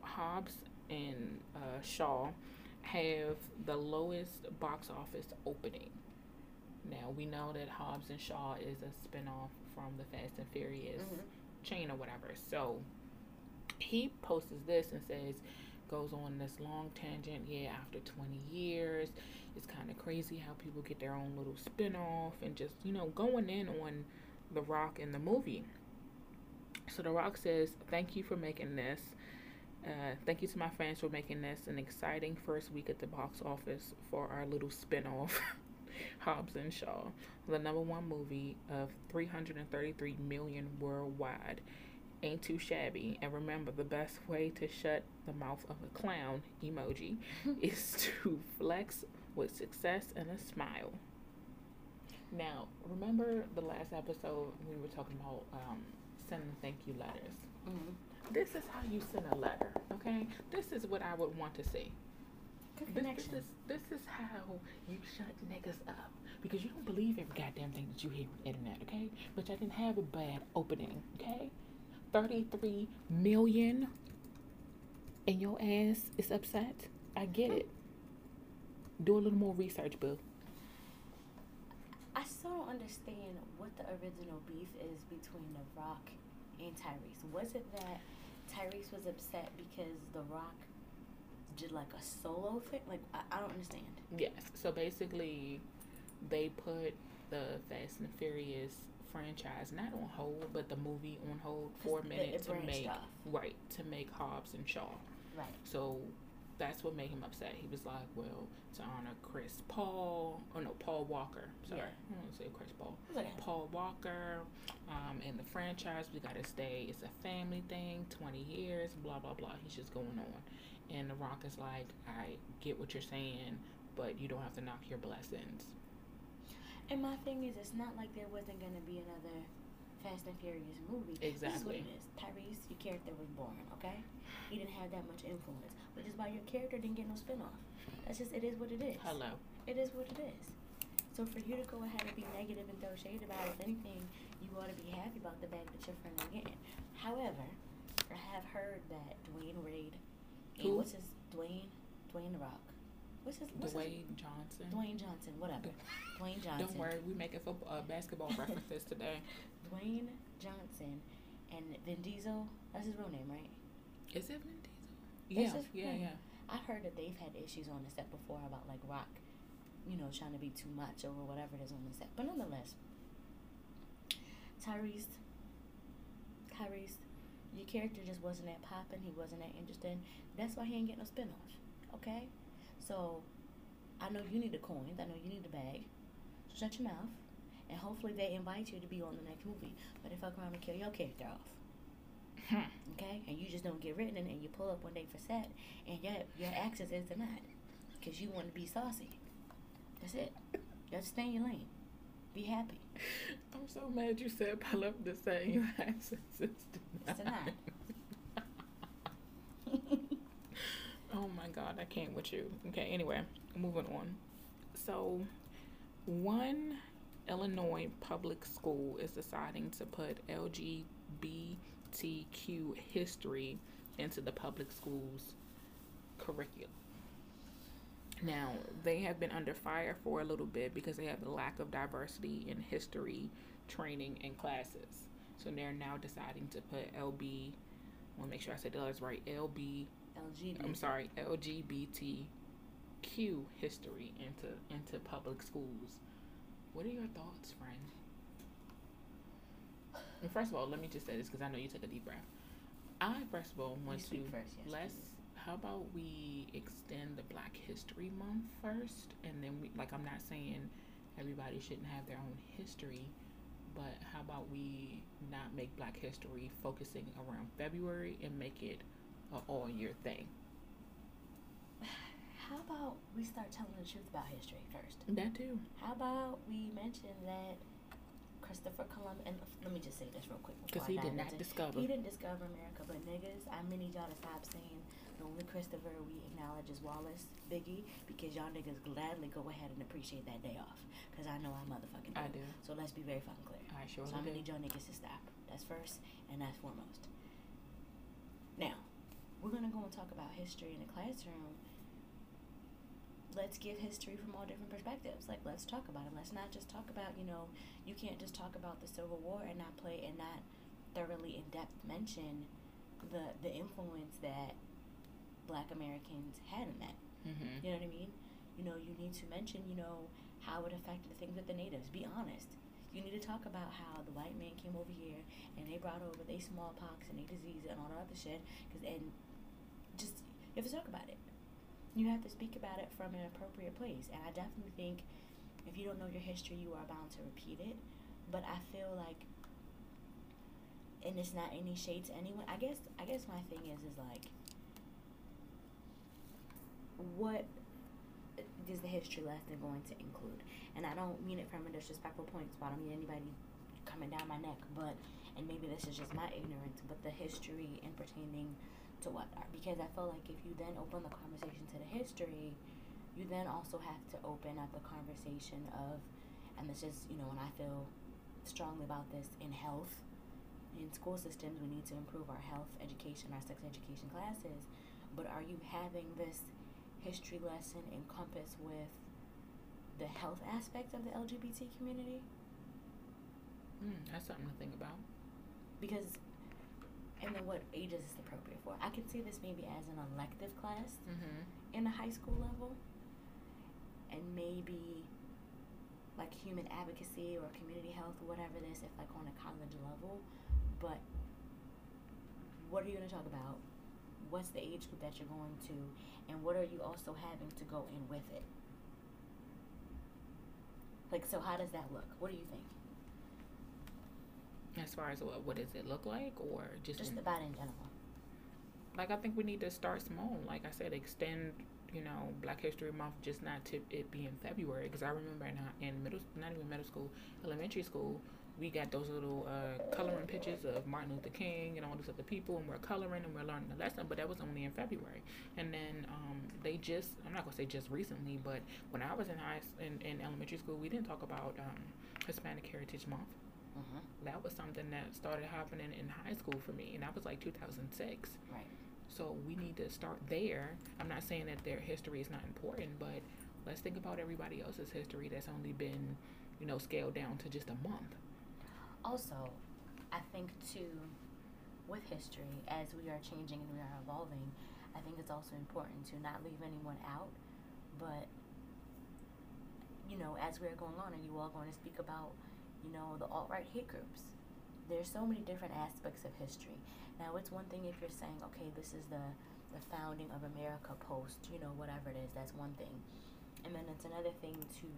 Speaker 1: Hobbs and uh, Shaw have the lowest box office opening. Now we know that Hobbs and Shaw is a spinoff from the Fast and Furious
Speaker 2: Mhm.
Speaker 1: chain or whatever. So he posts this and says, goes on this long tangent. Yeah, after 20 years, it's kind of crazy how people get their own little spinoff and just, you know, going in on The Rock in the movie. So The Rock says, Thank you for making this. Uh, thank you to my fans for making this an exciting first week at the box office for our little spinoff, Hobbs and Shaw, the number one movie of 333 million worldwide. Ain't too shabby. And remember, the best way to shut the mouth of a clown emoji is to flex with success and a smile. Now, remember the last episode we were talking about um, sending thank you letters?
Speaker 2: Mhm.
Speaker 1: This is how you send a letter, okay? This is what I would want to see. This, this is this is how you shut niggas up because you don't believe every goddamn thing that you hear on the internet, okay? But I didn't have a bad opening, okay? Thirty-three million, and your ass is upset. I get it. Do a little more research, boo.
Speaker 2: I still don't understand what the original beef is between The Rock and Tyrese. Was it that Tyrese was upset because The Rock did like a solo thing? Like I, I don't understand.
Speaker 1: Yes. So basically, they put the Fast and Furious franchise not on hold, but the movie on hold for a minute to make
Speaker 2: off.
Speaker 1: right to make Hobbs and Shaw.
Speaker 2: Right.
Speaker 1: So that's what made him upset. He was like, "Well, to honor Chris Paul, or no, Paul Walker. Sorry,
Speaker 2: Yeah.
Speaker 1: I don't want to say Chris Paul.
Speaker 2: Okay.
Speaker 1: Paul Walker, um, and the franchise, we gotta stay. It's a family thing. Twenty years, blah blah blah. He's just going on, and The Rock is like, "I get what you're saying, but you don't have to knock your blessings."
Speaker 2: And my thing is, it's not like there wasn't gonna be another Fast and Furious movie. This
Speaker 1: Exactly.
Speaker 2: it is. Tyrese, your character was boring. Okay, he didn't have that much influence, which is why your character didn't get no spinoff. That's just it is what it is.
Speaker 1: Hello.
Speaker 2: It is what it is. So for you to go ahead and be negative and throw shade about it, if anything, you ought to be happy about the bag that your friend is getting. However, I have heard that Dwayne Wade, and
Speaker 1: Who?
Speaker 2: what's his Dwayne, Dwayne the Rock, what's his what's his,
Speaker 1: Dwayne Johnson.
Speaker 2: Dwayne Johnson, whatever, Dwayne Johnson.
Speaker 1: Don't worry, we making football, uh, basketball references today.
Speaker 2: Dwayne Johnson and Vin Diesel. That's his real name, right?
Speaker 1: Is it Vin Diesel? Yeah, yeah,
Speaker 2: name.
Speaker 1: yeah.
Speaker 2: I've heard that they've had issues on the set before about like Rock, you know, trying to be too much or whatever it is on the set. But nonetheless, Tyrese, Tyrese, your character just wasn't that popping. He wasn't that interesting. That's why he ain't getting no spinoff. Okay, so I know you need the coins. I know you need the bag. So shut your mouth, and hopefully they invite you to be on the next movie. But if I come around and kill your character off
Speaker 1: Hmm.
Speaker 2: okay? And you just don't get written, and you pull up one day for set, and your your access is denied because you want to be saucy. That's it. Just stay in your lane. Be happy.
Speaker 1: I'm so mad you said pull up the same is
Speaker 2: It's denied.
Speaker 1: Oh my God, I can't with you. Okay, anyway, moving on. So, one Illinois public school is deciding to put LGBTQ history into the public schools curriculum. Now, they have been under fire for a little bit because they have a lack of diversity in history training and classes. So they're now deciding to put LB, I want to make sure I said that right, LB,
Speaker 2: LGBT.
Speaker 1: I'm sorry, LGBTQ history into into public schools. What are your thoughts, friend? And first of all, let me just say this because I know you took a deep breath. I first of all want to
Speaker 2: first, yes,
Speaker 1: let's.
Speaker 2: please.
Speaker 1: How about we extend the Black History Month first, and then we like I'm not saying everybody shouldn't have their own history, but how about we not make Black History focusing around February and make it an all year thing?
Speaker 2: How about we start telling the truth about history first?
Speaker 1: That too.
Speaker 2: How about we mention that Christopher Columbus, and let me just say this real quick.
Speaker 1: Because he did not
Speaker 2: into-
Speaker 1: discover.
Speaker 2: He didn't discover America, but niggas, I need y'all to stop saying the only Christopher we acknowledge is Wallace, Biggie, because y'all niggas gladly go ahead and appreciate that day off. Because I know I motherfucking do.
Speaker 1: I do.
Speaker 2: So let's be very fucking clear.
Speaker 1: I sure
Speaker 2: So I'm gonna need y'all niggas to stop. That's first and that's foremost. Now, we're gonna go and talk about history in the classroom. Let's give history from all different perspectives. Like let's talk about it. Let's not just talk about, you know, you can't just talk about the Civil War and not play and not thoroughly in depth mention the the influence that black Americans had in that.
Speaker 1: Mm-hmm.
Speaker 2: You know what I mean? You know, you need to mention, you know, how it affected things with the natives. Be honest. You need to talk about how the white man came over here and they brought over they smallpox and they disease and all that other shit. Cause and just you have to talk about it. You have to speak about it from an appropriate place. And I definitely think if you don't know your history, you are bound to repeat it. But I feel like, and it's not any shade to anyone. I guess I guess my thing is is like, what is the history lesson going to include? And I don't mean it from a disrespectful point, so I don't mean anybody coming down my neck, but and maybe this is just my ignorance, but the history and pertaining to what uh, because I feel like if you then open the conversation to the history, you then also have to open up the conversation of, and this is you know, and I feel strongly about this in health, in school systems, we need to improve our health education, our sex education classes, but are you having this history lesson encompass with the health aspect of the LGBT community?
Speaker 1: Mm, that's something to think about.
Speaker 2: Because, and then what age is this appropriate for? I could see this maybe as an elective class
Speaker 1: Mm-hmm.
Speaker 2: in the high school level, and maybe like human advocacy or community health or whatever this, if like on a college level. But what are you going to talk about? What's the age group that you're going to, and what are you also having to go in with it? Like, so how does that look? What do you think?
Speaker 1: As far as what, what does it look like, or just,
Speaker 2: Just
Speaker 1: in-
Speaker 2: about in general.
Speaker 1: like I think we need to start small. Like I said, extend you know Black History Month just not to it be in February because I remember in, in middle not even middle school, elementary school. We got those little uh, coloring pictures of Martin Luther King and all these other people, and we're coloring and we're learning the lesson. But that was only in February. And then um, they just—I'm not gonna say just recently, but when I was in high in, in elementary school, we didn't talk about um, Hispanic Heritage Month.
Speaker 2: Mm-hmm.
Speaker 1: That was something that started happening in high school for me, and that was like 2006.
Speaker 2: Right.
Speaker 1: So we need to start there. I'm not saying that their history is not important, but let's think about everybody else's history that's only been, you know, scaled down to just a month.
Speaker 2: Also, I think too, with history, as we are changing and we are evolving, I think it's also important to not leave anyone out. But you know, as we're going on, are you all going to speak about, you know, the alt right hate groups? There's so many different aspects of history. Now, it's one thing if you're saying, okay, this is the the founding of America post, you know, whatever it is. That's one thing, and then it's another thing to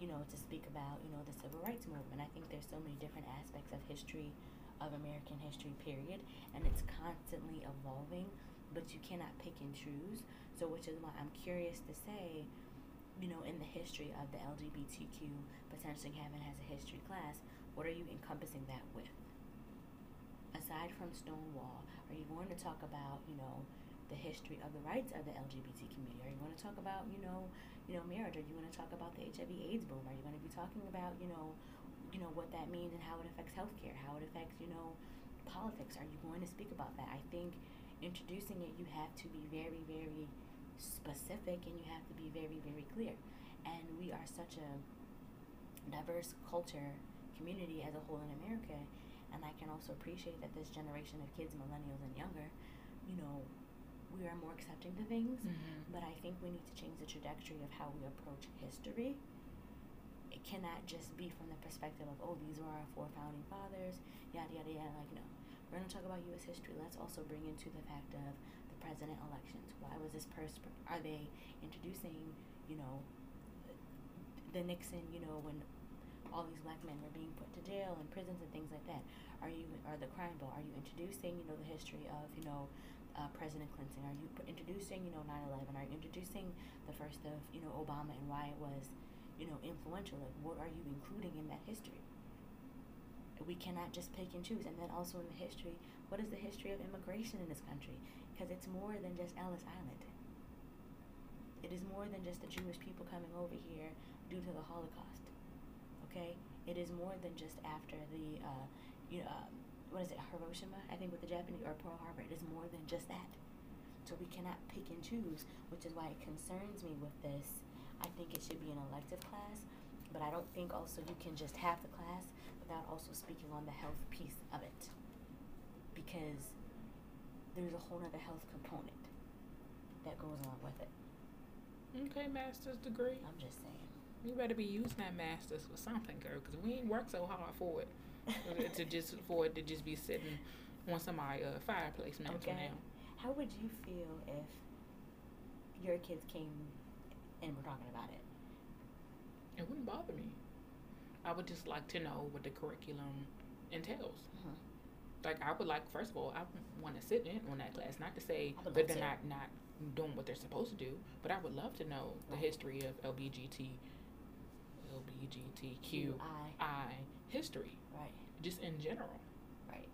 Speaker 2: you know, to speak about, you know, the civil rights movement. I think there's so many different aspects of history, of American history, period, and it's constantly evolving, but you cannot pick and choose. So, which is why I'm curious to say, you know, in the history of the LGBTQ potentially having as a history class, what are you encompassing that with? Aside from Stonewall, are you going to talk about, you know, the history of the rights of the LGBT community? Are you going to talk about, you know, you know, marriage? Are you going to talk about the HIV/AIDS boom? Are you going to be talking about, you know, you know what that means and how it affects healthcare, how it affects, you know, politics? Are you going to speak about that? I think introducing it, you have to be very, very specific and you have to be very, very clear. And we are such a diverse culture community as a whole in America. And I can also appreciate that this generation of kids, millennials and younger, you know, we are more accepting to things.
Speaker 1: Mm-hmm.
Speaker 2: But I think we need to change the trajectory of how we approach history. It cannot just be from the perspective of, oh, these are our four founding fathers, yada, yada, yada. Like, no. We're going to talk about U.S. history. Let's also bring into the fact of the president elections. Why was this person, are they introducing, you know, the Nixon, you know, when all these black men were being put to jail and prisons and things like that? Are you, are the crime bill, are you introducing, you know, the history of, you know, uh, President Clinton? Are you introducing, you know, 9 11? Are you introducing the first of, you know, Obama and why it was, you know, influential? Like, what are you including in that history? We cannot just pick and choose. And then also in the history, what is the history of immigration in this country? Because it's more than just Ellis Island. It is more than just the Jewish people coming over here due to the Holocaust. Okay? It is more than just after the, uh, you know, um, what is it, Hiroshima? I think with the Japanese, or Pearl Harbor. It is more than just that. So we cannot pick and choose, which is why it concerns me with this. I think it should be an elective class, but I don't think also you can just have the class without also speaking on the health piece of it. Because there's a whole other health component that goes along with it.
Speaker 1: Okay, master's degree.
Speaker 2: I'm just saying.
Speaker 1: You better be using that master's for something, girl, because we ain't worked so hard for it. to just for it to just be sitting on somebody's uh, fireplace mantle
Speaker 2: Okay.
Speaker 1: now.
Speaker 2: How would you feel if your kids came and were talking about it?
Speaker 1: It wouldn't bother me. I would just like to know what the curriculum entails.
Speaker 2: Mhm.
Speaker 1: Like I would like, first of all, I want to sit in on that class. Not to say that they're
Speaker 2: to.
Speaker 1: not not doing what they're supposed to do, but I would love to know the history of LBGT, LBGTQI history,
Speaker 2: Right,
Speaker 1: just in general.
Speaker 2: right.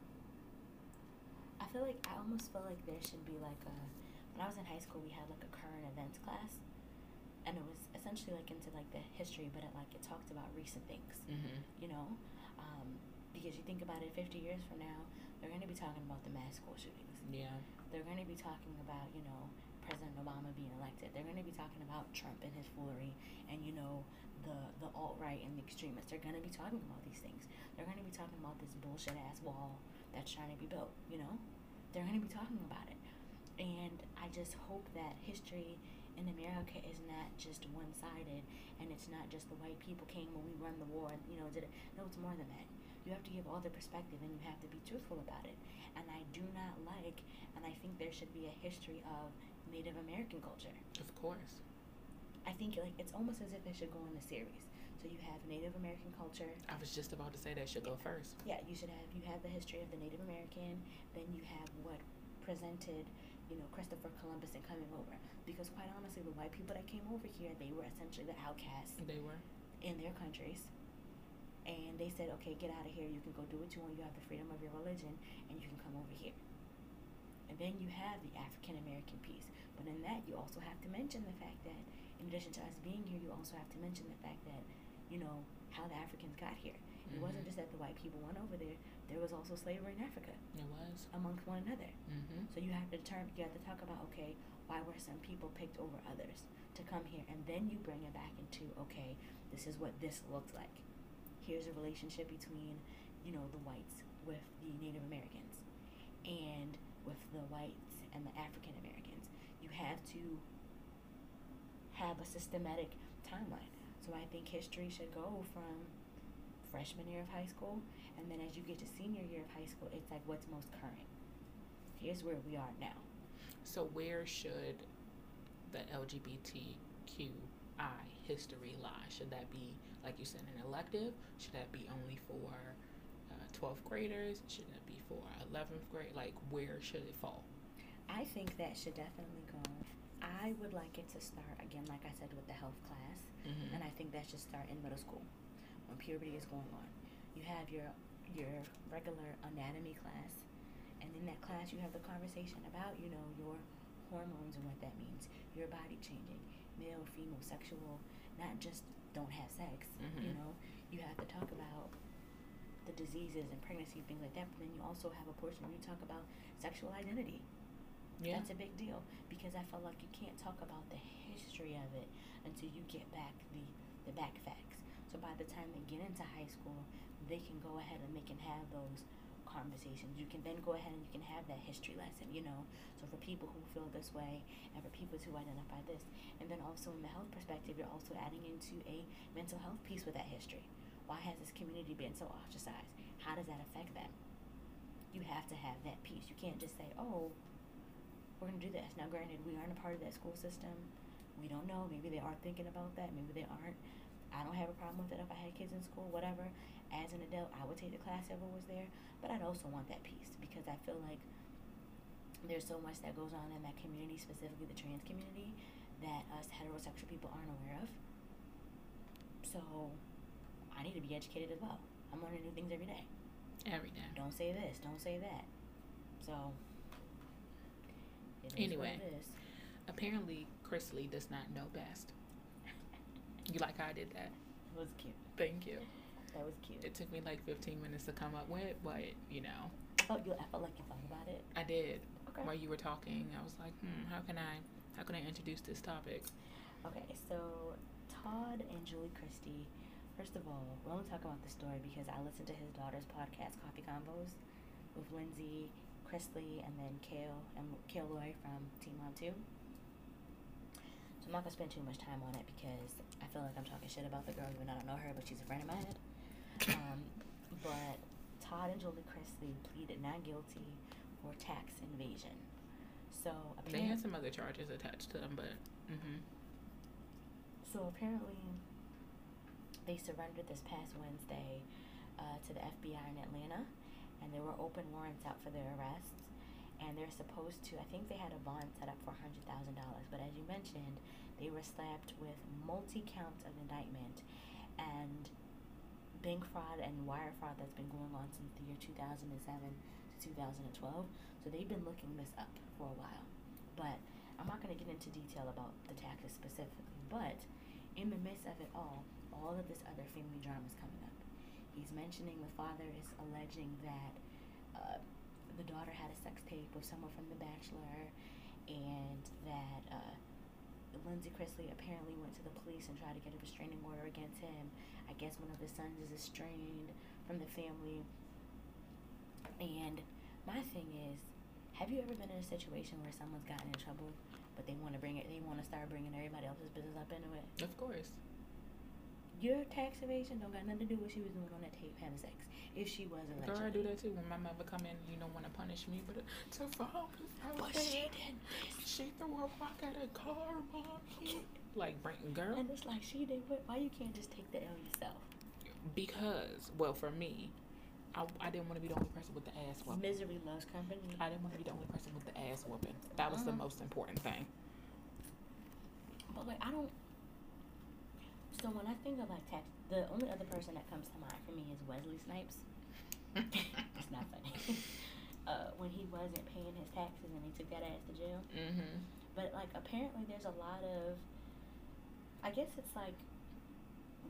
Speaker 2: I feel like I almost feel like there should be like a. When I was in high school, we had like a current events class, and it was essentially like into like the history, but it like it talked about recent things.
Speaker 1: Mm-hmm.
Speaker 2: you know, um, because you think about it, 50 years from now, they're going to be talking about the mass school shootings.
Speaker 1: Yeah.
Speaker 2: They're going to be talking about, you know, President Obama being elected. They're going to be talking about Trump and his foolery, and you know, the the alt right and the extremists. They're to be talking about these things. They're to be talking about this bullshit ass wall that's trying to be built. You know, they're to be talking about it, and I just hope that history in America is not just one sided and it's not just the white people came when we won the war and you know did it. No, it's more than that. You have to give all the perspective and you have to be truthful about it. And I do not like and I think there should be a history of Native American culture.
Speaker 1: Of course.
Speaker 2: I think like it's almost as if it should go in a series. So you have Native American culture.
Speaker 1: I was just about to say that should go first.
Speaker 2: Yeah, you should have you have the history of the Native American, then you have what presented, you know, Christopher Columbus and coming over. Because quite honestly, the white people that came over here, they were essentially the outcasts
Speaker 1: They were.
Speaker 2: in their countries. And they said, okay, get out of here. You can go do what you want. You have the freedom of your religion, and you can come over here. And then you have the African American piece. But in that, you also have to mention the fact that, in addition to us being here, you also have to mention the fact that, you know, how the Africans got here. It wasn't
Speaker 1: Mhm.
Speaker 2: just that the white people went over there. There was also slavery in Africa
Speaker 1: It was.
Speaker 2: amongst one another.
Speaker 1: Mm-hmm.
Speaker 2: So you have to determine, you have to talk about, okay, why were some people picked over others to come here? And then you bring it back into, okay, this is what this looks like. Here's a relationship between, you know, the whites with the Native Americans and with the whites and the African Americans. You have to have a systematic timeline. So I think history should go from freshman year of high school, and then as you get to senior year of high school, it's like what's most current. Here's where we are now.
Speaker 1: So where should the LGBTQI history lie? Should that be, like you said, an elective? Should that be only for uh, 12th graders? Should that be for 11th grade? Like, where should it fall?
Speaker 2: I think that should definitely go. I would like it to start again, like I said, with the health class,
Speaker 1: Mm-hmm.
Speaker 2: and I think that should start in middle school when puberty is going on. You have your your regular anatomy class, and in that class you have the conversation about you know your hormones and what that means, your body changing, male, female, sexual, not just don't have sex. You
Speaker 1: Mhm.
Speaker 2: know, you have to talk about the diseases and pregnancy things like that. But then you also have a portion where you talk about sexual identity.
Speaker 1: Yeah.
Speaker 2: That's a big deal because I feel like you can't talk about the history of it until you get back the the back facts. So by the time they get into high school, they can go ahead and they can have those conversations. You can then go ahead and you can have that history lesson, you know. So for people who feel this way and for people who identify this, and then also in the health perspective, you're also adding into a mental health piece with that history. Why has this community been so ostracized? How does that affect them? You have to have that piece. You can't just say, "Oh, we're going to do this." Now, granted, we aren't a part of that school system. We don't know. Maybe they are thinking about that. Maybe they aren't. I don't have a problem with it if I had kids in school, whatever. As an adult, I would take the class if it was there. But I'd also want that piece because I feel like there's so much that goes on in that community, specifically the trans community, that us heterosexual people aren't aware of. So I need to be educated as well. I'm learning new things every day.
Speaker 1: Every day.
Speaker 2: Don't say this, don't say that. So
Speaker 1: Anyway.
Speaker 2: what it is.
Speaker 1: Apparently, Chrisley does not know best. You like how I did that?
Speaker 2: It was cute.
Speaker 1: Thank you.
Speaker 2: That was cute.
Speaker 1: It took me like 15 minutes to come up with, but you know,
Speaker 2: I felt you. I felt like you thought about it.
Speaker 1: I did.
Speaker 2: Okay.
Speaker 1: While you were talking, I was like, hmm, how can I, how can I introduce this topic?
Speaker 2: Okay, so Todd and Julie Chrisley. First of all, we're only talking about the story because I listened to his daughter's podcast, Coffee Convos, with Lindsay, Chrisley, and then Kail and Kail Lowry from Teen Mom Two. So I'm not gonna spend too much time on it because I feel like I'm talking shit about the girl even though I don't know her, but she's a friend of mine. Um, but Todd and Julie Chrisley pleaded not guilty for tax invasion. So
Speaker 1: They had some other charges attached to them, but mm-hmm.
Speaker 2: So apparently, they surrendered this past Wednesday uh, to the FBI in Atlanta, and there were open warrants out for their arrests. And they're supposed to, I think they had a bond set up for $100,000. But as you mentioned, they were slapped with multi counts of indictment and bank fraud and wire fraud that's been going on since the year 2007 to 2012. So they've been looking this up for a while. But I'm not going to get into detail about the taxes specifically. But in the midst of it all, all of this other family drama is coming up. He's mentioning the father is alleging that uh, the daughter had a sex tape with someone from The Bachelor, and that uh, Lindsay Chrisley apparently went to the police and tried to get a restraining order against him. I guess one of the sons is estranged from the family. And my thing is, have you ever been in a situation where someone's gotten in trouble, but they want to bring it, they want to start bringing everybody else's business up into it?
Speaker 1: of course.
Speaker 2: Your tax evasion don't got nothing to do with what she was doing on that tape having sex. If she wasn't,
Speaker 1: Girl, I do that too. When my mother come in, you don't want to punish me, but to fall.
Speaker 2: But she did
Speaker 1: She threw a rock at a car, mommy. Like, bring girl.
Speaker 2: And it's like she did what? Why you can't just take the L yourself?
Speaker 1: Because, well, for me, I, I didn't want to be the only person with the ass whooping.
Speaker 2: Misery loves company.
Speaker 1: I didn't want to be the only person with the ass whooping. That was the
Speaker 2: Uh-huh.
Speaker 1: most important thing.
Speaker 2: But like I don't. So when I think of like tax, the only other person that comes to mind for me is Wesley Snipes. it's not funny. uh, when he wasn't paying his taxes and they took that ass to jail.
Speaker 1: mm-hmm.
Speaker 2: But like apparently there's a lot of. I guess it's like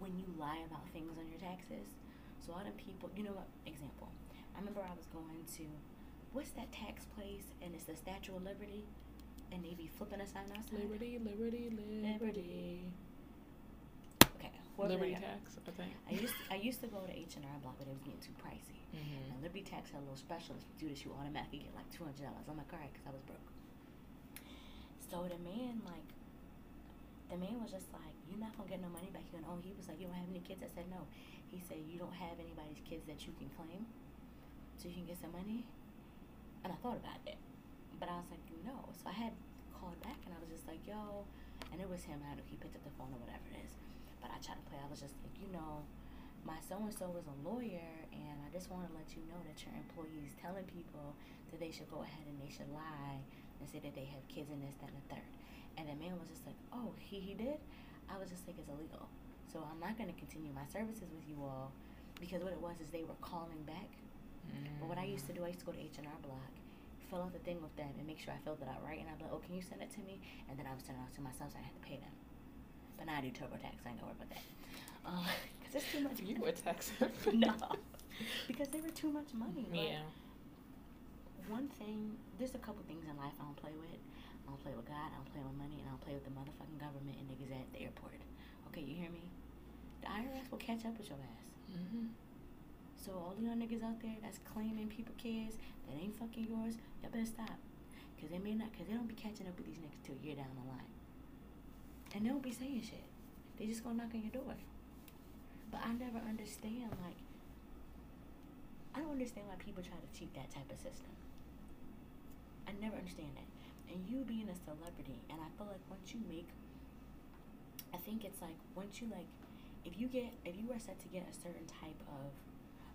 Speaker 2: when you lie about things on your taxes. So a lot of people, you know what? Example. I remember I was going to, what's that tax place? And it's the Statue of Liberty, and they be flipping a sign outside.
Speaker 1: Liberty, liberty, liberty.
Speaker 2: Okay. Whoever
Speaker 1: Liberty tax, I think.
Speaker 2: I used I used to go to H and R Block, but it was getting too pricey.
Speaker 1: Mm-hmm.
Speaker 2: Now Liberty Tax had a little special. If you do this, you automatically get like two hundred dollars. I'm like, all right, because I was broke. So the man, like, the man was just like, you're not gonna get no money back. You know, he was like, you don't have any kids. I said no. He said you don't have anybody's kids that you can claim, so you can get some money. And I thought about it, but I was like, no. So I had called back, and I was just like, yo, and it was him. I don't know he picked up the phone or whatever it is. But I tried to play. I was just like, you know, my so and so is a lawyer, and I just want to let you know that your employees telling people that they should go ahead and they should lie and say that they have kids and this, that, and the third. And the man was just like, oh, he he did. I was just like, it's illegal. So I'm not going to continue my services with you all because what it was is they were calling back. But what I used to do, I used to go to H and R Block, fill out the thing with them and make sure I filled it out right. And I'm like, oh, can you send it to me? And then I would send it out to myself, so I had to pay them. But now I do TurboTax. I ain't gonna worry about that. Um, cause it's too much.
Speaker 1: You were texting.
Speaker 2: no, because they were too much money. Like,
Speaker 1: Yeah.
Speaker 2: One thing, there's a couple things in life I don't play with. I don't play with God. I don't play with money, and I don't play with the motherfucking government and niggas at the airport. Okay, you hear me? The IRS will catch up with your ass.
Speaker 1: Mm-hmm.
Speaker 2: So all y'all niggas out there that's claiming people kids that ain't fucking yours, y'all better stop. Cause they may not, cause they don't be catching up with these niggas till a year down the line. And they don't be saying shit. They just gonna knock on your door. But I never understand, like, I don't understand why people try to cheat that type of system. I never understand that. And you being a celebrity, and I feel like once you make, I think it's like once you like, if you get, if you are set to get a certain type of,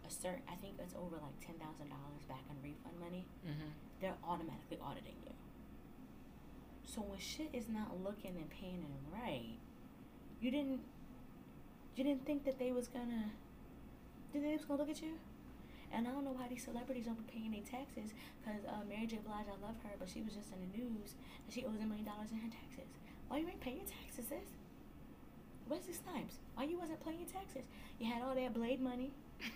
Speaker 2: a certain, I think it's over like ten thousand dollars back in refund money,
Speaker 1: Mm-hmm.
Speaker 2: they're automatically auditing you. So when shit is not looking and panning right, you didn't, you didn't think that they was gonna, did they was gonna look at you? And I don't know why these celebrities don't be paying their taxes. Cause uh, Mary J. Blige, I love her, but she was just in the news and she owes a million dollars in her taxes. Why you ain't paying your taxes, sis? Wesley Snipes, why you wasn't paying your taxes? You had all that Blade money.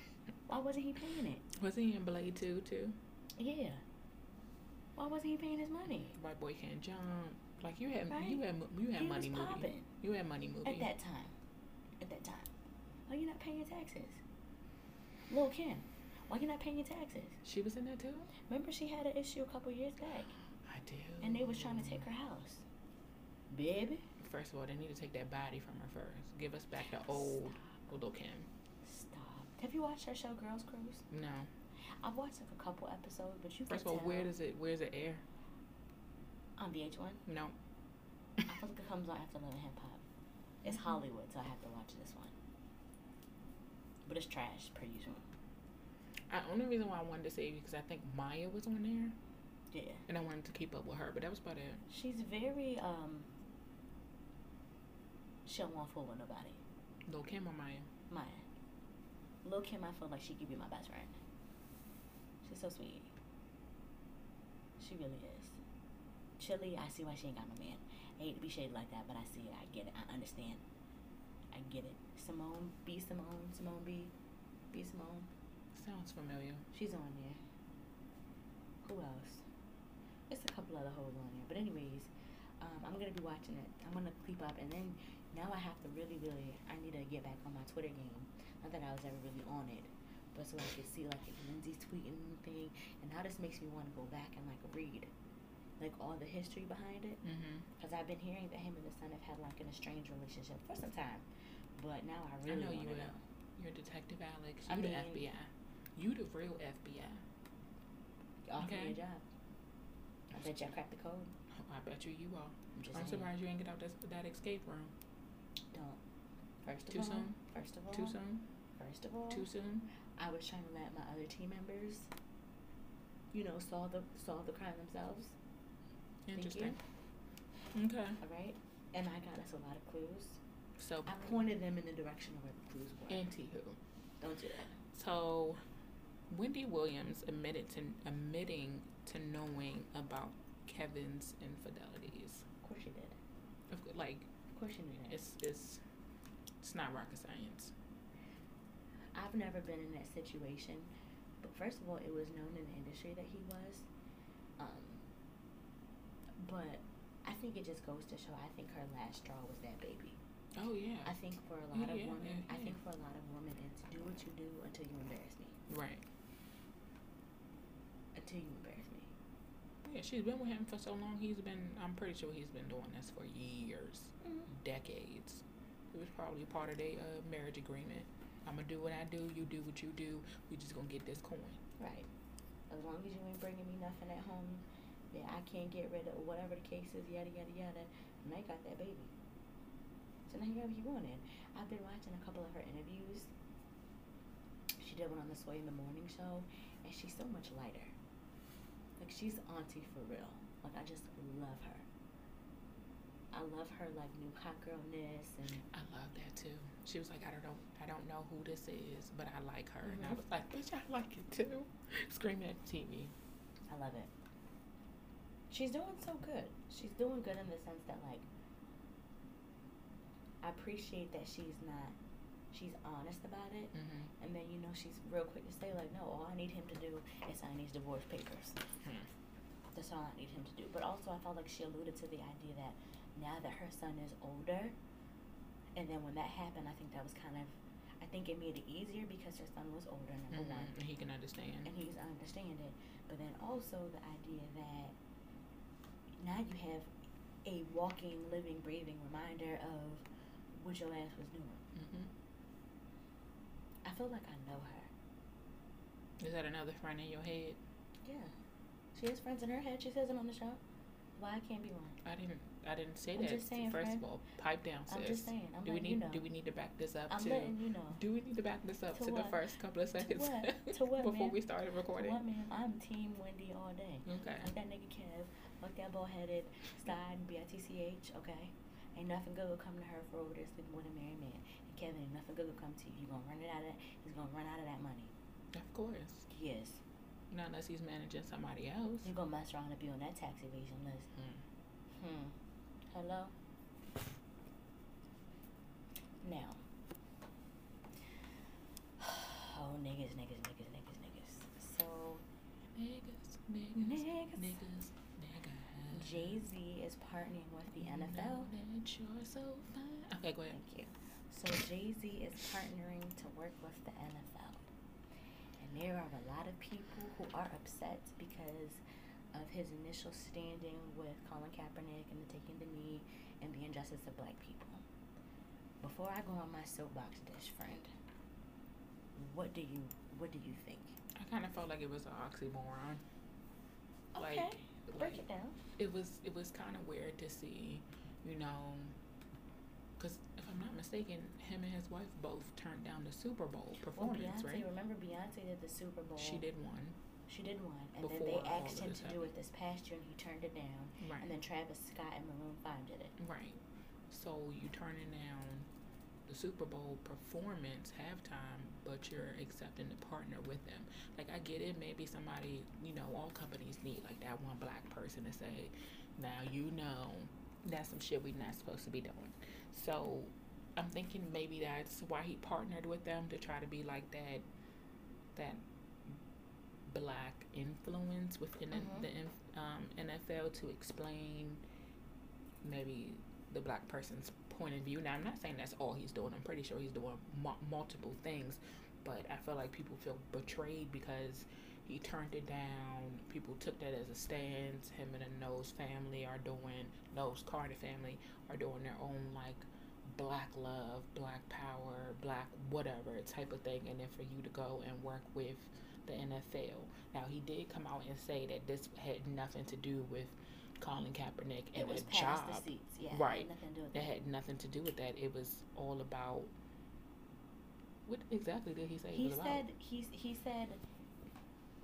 Speaker 2: Why wasn't he paying it?
Speaker 1: Wasn't he in Blade 2 too?
Speaker 2: Yeah. Why wasn't he paying his money?
Speaker 1: White boy can't jump. Like you had,
Speaker 2: Right.
Speaker 1: you had, you had
Speaker 2: He
Speaker 1: money movie.
Speaker 2: popping.
Speaker 1: You had money movie.
Speaker 2: At that time. At that time. Why you not paying your taxes? Lil Kim, why you not paying your taxes?
Speaker 1: She was in that too.
Speaker 2: Remember she had an issue a couple years back
Speaker 1: I do.
Speaker 2: and they was trying to take her house. Baby.
Speaker 1: First of all, they need to take that body from her first. Give us back the old little Kim.
Speaker 2: Stop. Have you watched her show Girls Cruise?
Speaker 1: No.
Speaker 2: I've watched like a couple episodes, but you
Speaker 1: First of all, where does it where does it air?
Speaker 2: on VH1.
Speaker 1: No.
Speaker 2: I feel like it comes on after Love and Hip Hop. It's Hollywood, so I have to watch this one. But it's trash per usual.
Speaker 1: I only reason why I wanted to say it because I think Maya was on there
Speaker 2: Yeah.
Speaker 1: and I wanted to keep up with her, but that was about it.
Speaker 2: She's very um she don't want fool with nobody.
Speaker 1: Lil Kim or Maya?
Speaker 2: Maya. Lil Kim I feel like she could be my best friend. She's so sweet. She really is. Chilli, I see why she ain't got no man. I hate to be shady like that, but I see it. I get it. I understand. I get it. Simone B. Simone. Simone B. B. Simone.
Speaker 1: Sounds familiar.
Speaker 2: She's on there. Who else? It's a couple other hoes on there. But anyways, um, I'm gonna be watching it. I'm gonna creep up, and then now I have to really, really, I need to get back on my Twitter game. Not that I was ever really on it, but so I could see like if Lindsay's tweeting anything, and now this makes me want to go back and like read, like all the history behind it.
Speaker 1: Mm-hmm.
Speaker 2: Because I've been hearing that him and the son have had like an estranged relationship for some time, but now I
Speaker 1: I
Speaker 2: really
Speaker 1: know
Speaker 2: want
Speaker 1: you
Speaker 2: know.
Speaker 1: You're Detective Alex.
Speaker 2: I
Speaker 1: You the
Speaker 2: mean-
Speaker 1: FBI. You the real FBI.
Speaker 2: Offer me
Speaker 1: Okay.
Speaker 2: a job. I bet you I cracked the code.
Speaker 1: I bet you you are.
Speaker 2: I'm just
Speaker 1: I'm surprised you ain't get out that, that escape room.
Speaker 2: Don't. First of
Speaker 1: Too
Speaker 2: all,
Speaker 1: soon?
Speaker 2: first of all,
Speaker 1: Too soon?
Speaker 2: first of all,
Speaker 1: Too soon?
Speaker 2: I was trying to let my other team members, you know, solve the solve the crime themselves.
Speaker 1: Interesting. Okay.
Speaker 2: All right, and I got us a lot of clues.
Speaker 1: So,
Speaker 2: I pointed them in the direction of where the clues were.
Speaker 1: anywho.
Speaker 2: Don't do that.
Speaker 1: So, Wendy Williams admitted to admitting to knowing about Kevin's infidelities.
Speaker 2: Of course she did.
Speaker 1: Of Like
Speaker 2: Of course she knew that.
Speaker 1: it's it's it's not rocket science.
Speaker 2: I've never been in that situation, but first of all, it was known in the industry that he was. Um, but I think it just goes to show. I think her last straw was that baby.
Speaker 1: Oh yeah.
Speaker 2: I think for a lot of
Speaker 1: Yeah,
Speaker 2: women,
Speaker 1: yeah,
Speaker 2: I think for a lot of women, it's do what you do until you embarrass me.
Speaker 1: right.
Speaker 2: Until you embarrass me.
Speaker 1: Yeah, she's been with him for so long. He's been. I'm pretty sure he's been doing this for years,
Speaker 2: Mm-hmm.
Speaker 1: decades. It was probably part of their uh, marriage agreement. I'm gonna do what I do. You do what you do. We just gonna get this coin.
Speaker 2: Right. As long as you ain't bringing me nothing at home that I can't get rid of, whatever the case is, yada yada yada. And I got that baby. So now you gotta keep going in. I've been watching a couple of her interviews. She did one on the Sway in the Morning show, and she's so much lighter. Like she's auntie for real. Like I just love her. I love her like new hot girlness and
Speaker 1: I love that too. She was like, I don't know, I don't know who this is, but I like her, and I
Speaker 2: Mhm.
Speaker 1: was like, bitch, I like it too. Screaming at the TV.
Speaker 2: I love it. she's doing so good. She's doing good in the sense that like I appreciate that she's not she's honest about it
Speaker 1: Mm-hmm.
Speaker 2: and then you know she's real quick to say like no all I need him to do is sign these divorce papers.
Speaker 1: Hmm.
Speaker 2: That's all I need him to do. But also I felt like she alluded to the idea that now that her son is older and then when that happened I think that was kind of I think it made it easier because her son was older, number
Speaker 1: Mhm.
Speaker 2: one.
Speaker 1: And he can understand.
Speaker 2: and he's understand it. But then also the idea that now you have a walking, living, breathing reminder of what your ass was doing.
Speaker 1: Mm-hmm.
Speaker 2: I feel like I know her.
Speaker 1: Is that another friend in your head?
Speaker 2: Yeah, she has friends in her head. She says it on the show. Why I can't be one?
Speaker 1: I didn't. I didn't say
Speaker 2: I'm
Speaker 1: that.
Speaker 2: saying,
Speaker 1: First
Speaker 2: friend.
Speaker 1: of all, pipe down, sis.
Speaker 2: I'm just saying. I'm
Speaker 1: do we need?
Speaker 2: you know.
Speaker 1: Do we need to back this up
Speaker 2: I'm
Speaker 1: to?
Speaker 2: letting you know.
Speaker 1: Do we need to back this up
Speaker 2: To
Speaker 1: to, the first couple of seconds To
Speaker 2: what? To what,
Speaker 1: before
Speaker 2: man?
Speaker 1: we started
Speaker 2: To
Speaker 1: recording?
Speaker 2: what man? I'm Team Wendy all day.
Speaker 1: Okay.
Speaker 2: Like that nigga Kev, like that bald headed side B I T C H. Okay, ain't nothing good will come to her for over there sleeping with a married man. And Kevin, ain't nothing good will come to you. You gonna run it out of. He's gonna run out of that money.
Speaker 1: Of course.
Speaker 2: Yes.
Speaker 1: Not unless he's managing somebody else.
Speaker 2: You gonna mess around and be on that tax evasion list.
Speaker 1: Hmm.
Speaker 2: Hmm. Hello. Now. Oh niggas, niggas, niggas, niggas, niggas. So
Speaker 1: Niggas, niggas,
Speaker 2: Niggas.
Speaker 1: niggas, niggas.
Speaker 2: Jay Z is partnering with the NFL.
Speaker 1: you're so fine. Okay, go ahead.
Speaker 2: Thank you. So Jay Z is partnering to work with the NFL. And there are a lot of people who are upset because of his initial standing with Colin Kaepernick and the taking the knee and the injustice of black people. Before I go on my soapbox dish, friend, what do you what do you think?
Speaker 1: I kind of felt like it was an oxymoron.
Speaker 2: Okay,
Speaker 1: Like,
Speaker 2: break
Speaker 1: like
Speaker 2: it down.
Speaker 1: it was it was kind of weird to see, you know, because if I'm not mistaken, him and his wife both turned down the Super Bowl
Speaker 2: Well,
Speaker 1: performance,
Speaker 2: Beyonce,
Speaker 1: right?
Speaker 2: remember Beyonce did the Super Bowl.
Speaker 1: She did one,
Speaker 2: She did one, and then they asked him to do it this past year, and he turned it down.
Speaker 1: right?
Speaker 2: And then Travis Scott and Maroon Five did it.
Speaker 1: Right. So you turning down the Super Bowl performance halftime, but you're accepting to partner with them. Like I get it, maybe somebody, you know, all companies need like that one black person to say, now you know that's some shit we're not supposed to be doing. So I'm thinking maybe that's why he partnered with them to try to be like that that black influence within the-
Speaker 2: Mhm.
Speaker 1: the um, NFL to explain maybe the black person's point of view. Now, I'm not saying that's all he's doing. I'm pretty sure he's doing mu- multiple things, but I feel like people feel betrayed because he turned it down. People took that as a stance. Him and the Knowles family are doing Knowles Carter family are doing their own like black love, black power, black whatever type of thing, and then for you to go and work with the NFL. Now he did come out and say that this had nothing to do with Colin Kaepernick and
Speaker 2: it was
Speaker 1: the job.
Speaker 2: the seats, yeah.
Speaker 1: Right.
Speaker 2: Had nothing to do with
Speaker 1: That had nothing to do with that. It was all about what exactly did he say?
Speaker 2: He said he he said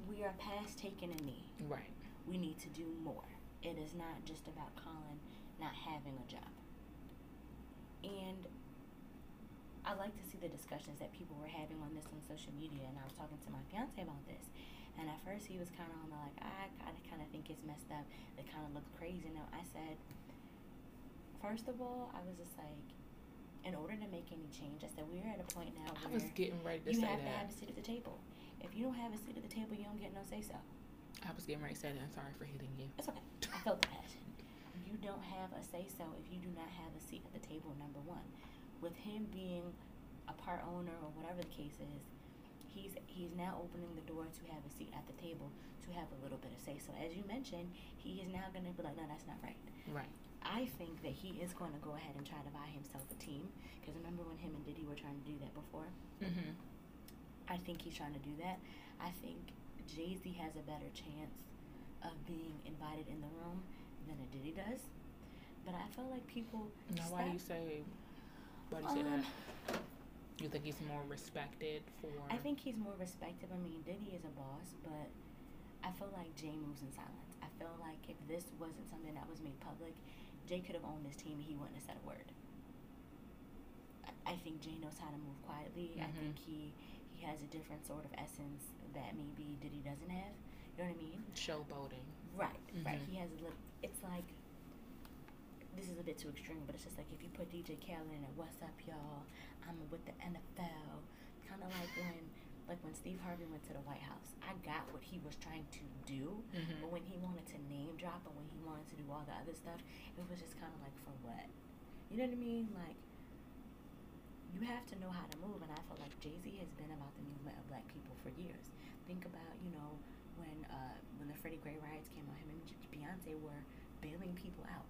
Speaker 2: we are past taking a knee.
Speaker 1: right.
Speaker 2: We need to do more. It is not just about Colin not having a job. And I like to see the discussions that people were having on this on social media. And I was talking to my fiance about this. And at first he was kind of on the like, I kind of think it's messed up. It kind of looks crazy. Now I said, first of all, I was just like, in order to make any change, I said we're at a point now
Speaker 1: I was getting ready to
Speaker 2: you have to have a seat at the table. If you don't have a seat at the table, you don't get no say so.
Speaker 1: I was getting ready to say that. I'm sorry for hitting you.
Speaker 2: It's okay. I felt the passion. You don't have a say so if you do not have a seat at the table, number one. With him being a part owner or whatever the case is, he's he's now opening the door to have a seat at the table to have a little bit of say so. As you mentioned, he is now gonna be like, No, that's not right.
Speaker 1: Right.
Speaker 2: I think that he is going to go ahead and try to buy himself a team. Because remember when him and Diddy were trying to do that before?
Speaker 1: Mm-hmm.
Speaker 2: I think he's trying to do that. I think Jay Z has a better chance of being invited in the room than a Diddy does. But I feel like people.
Speaker 1: Now, why do you say? Why do you say
Speaker 2: Um,
Speaker 1: that? You think he's more respected for?
Speaker 2: I think he's more respected. I mean, Diddy is a boss, but I feel like Jay moves in silence. I feel like if this wasn't something that was made public, Jay could have owned this team he wouldn't have said a word. I, I think Jay knows how to move quietly. I
Speaker 1: Mhm.
Speaker 2: think he he has a different sort of essence that maybe Diddy doesn't have. You know what I mean?
Speaker 1: Showboating.
Speaker 2: Right, right.
Speaker 1: Mhm.
Speaker 2: He has a little. It's like this is a bit too extreme, but it's just like if you put DJ Khaled in it, "What's up, y'all? I'm with the NFL." Kind of like when, like when Steve Harvey went to the White House. I got what he was trying to do,
Speaker 1: Mm-hmm.
Speaker 2: but when he wanted to name drop and when he wanted to do all the other stuff, it was just kind of like for what? You know what I mean? Like you have to know how to move, and I feel like Jay Z has been about the movement of Black people for years. Think about you know when uh, when the Freddie Gray riots came out, him and Beyonce were bailing people out,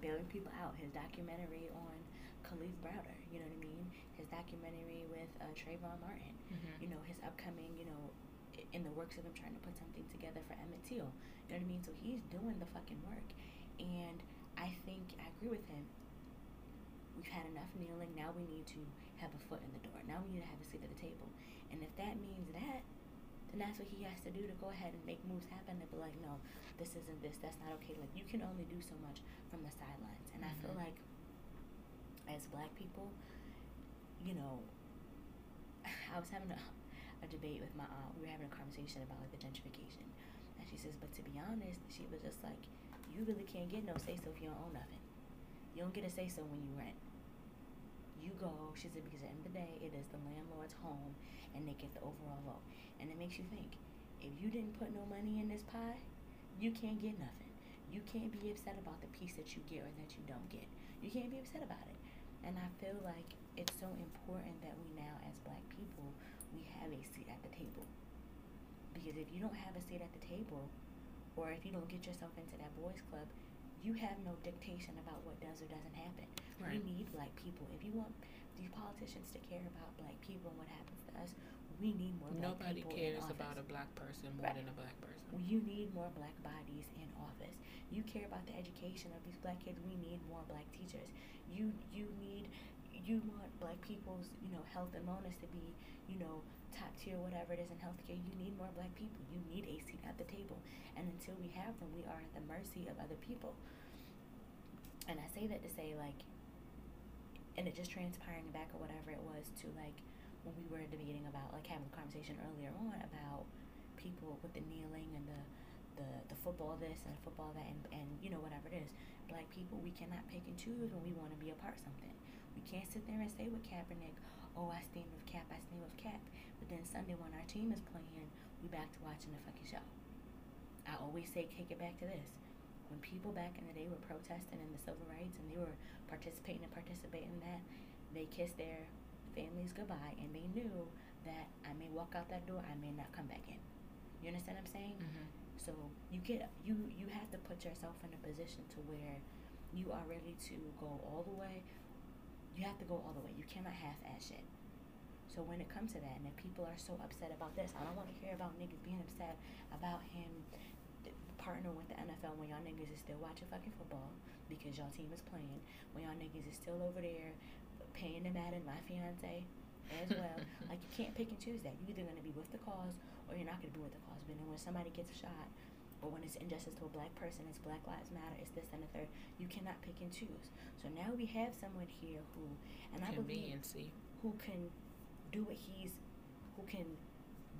Speaker 2: bailing people out. His documentary on Kalief Browder, you know what I mean? His documentary with uh, Trayvon Martin
Speaker 1: Mm-hmm.
Speaker 2: you know, his upcoming, you know, in the works of him trying to put something together for Emmett Till. You know what I mean? So he's doing the fucking work. And I think, I agree with him. We've had enough kneeling. Now we need to have a foot in the door. Now we need to have a seat at the table. And if that means that, then that's what he has to do to go ahead and make moves happen and be like, no, this isn't this, that's not okay. Like, you can only do so much from the sidelines. And I feel
Speaker 1: Mhm.
Speaker 2: like, as black people, you know, I was having a, a debate with my aunt. We were having a conversation about like the gentrification, and she says, "But to be honest, she was just like, you really can't get no say so if you don't own nothing. You don't get a say so when you rent. You go." She said because at the end of the day, it is the landlord's home, and they get the overall vote. And it makes you think: if you didn't put no money in this pie, you can't get nothing. You can't be upset about the piece that you get or that you don't get. You can't be upset about it. And I feel like it's so important that we now, as black people, we have a seat at the table. Because if you don't have a seat at the table, or if you don't get yourself into that boys' club, you have no dictation about what does or doesn't happen.
Speaker 1: Right.
Speaker 2: We need black people. If you want these politicians to care about black people and what happens to us, we need more black people.
Speaker 1: Nobody
Speaker 2: cares
Speaker 1: about a black person more
Speaker 2: Right.
Speaker 1: than a black person.
Speaker 2: You need more black bodies in office. You care about the education of these black kids. We need more black teachers. You you need you want black people's you know health and wellness to be you know top tier whatever it is in healthcare. You need more black people. You need a seat at the table. And until we have them, we are at the mercy of other people. And I say that to say like, and it just transpiring back or whatever it was to like when we were debating about like having a conversation earlier on about people with the kneeling and the the, the football this and football that and, and you know whatever it is black people we cannot pick and choose when we want to be a part of something we can't sit there and say with Kaepernick oh I stand with Cap I stand with Cap but then Sunday when our team is playing we back to watching the fucking show I always say kick it back to this when people back in the day were protesting in the civil rights and they were participating and participating in that they kissed their families goodbye and they knew that I may walk out that door I may not come back in you understand what I'm saying
Speaker 1: Mm-hmm.
Speaker 2: so you get you you have to put yourself in a position to where you are ready to go all the way. You have to go all the way. You cannot half-ass shit. So when it comes to that, and if people are so upset about this, I don't want to hear about niggas being upset about him partnering with the NFL when y'all niggas is still watching fucking football because y'all team is playing. When y'all niggas is still over there paying the Madden, my fiance as well. like you can't pick and choose that. You're either gonna be with the cause or you're not gonna be with the cause. But then when somebody gets shot, or when it's injustice to a black person, it's Black Lives Matter, it's this and the third. You cannot pick and choose. So now we have someone here who, and I believe who can do what he's, who can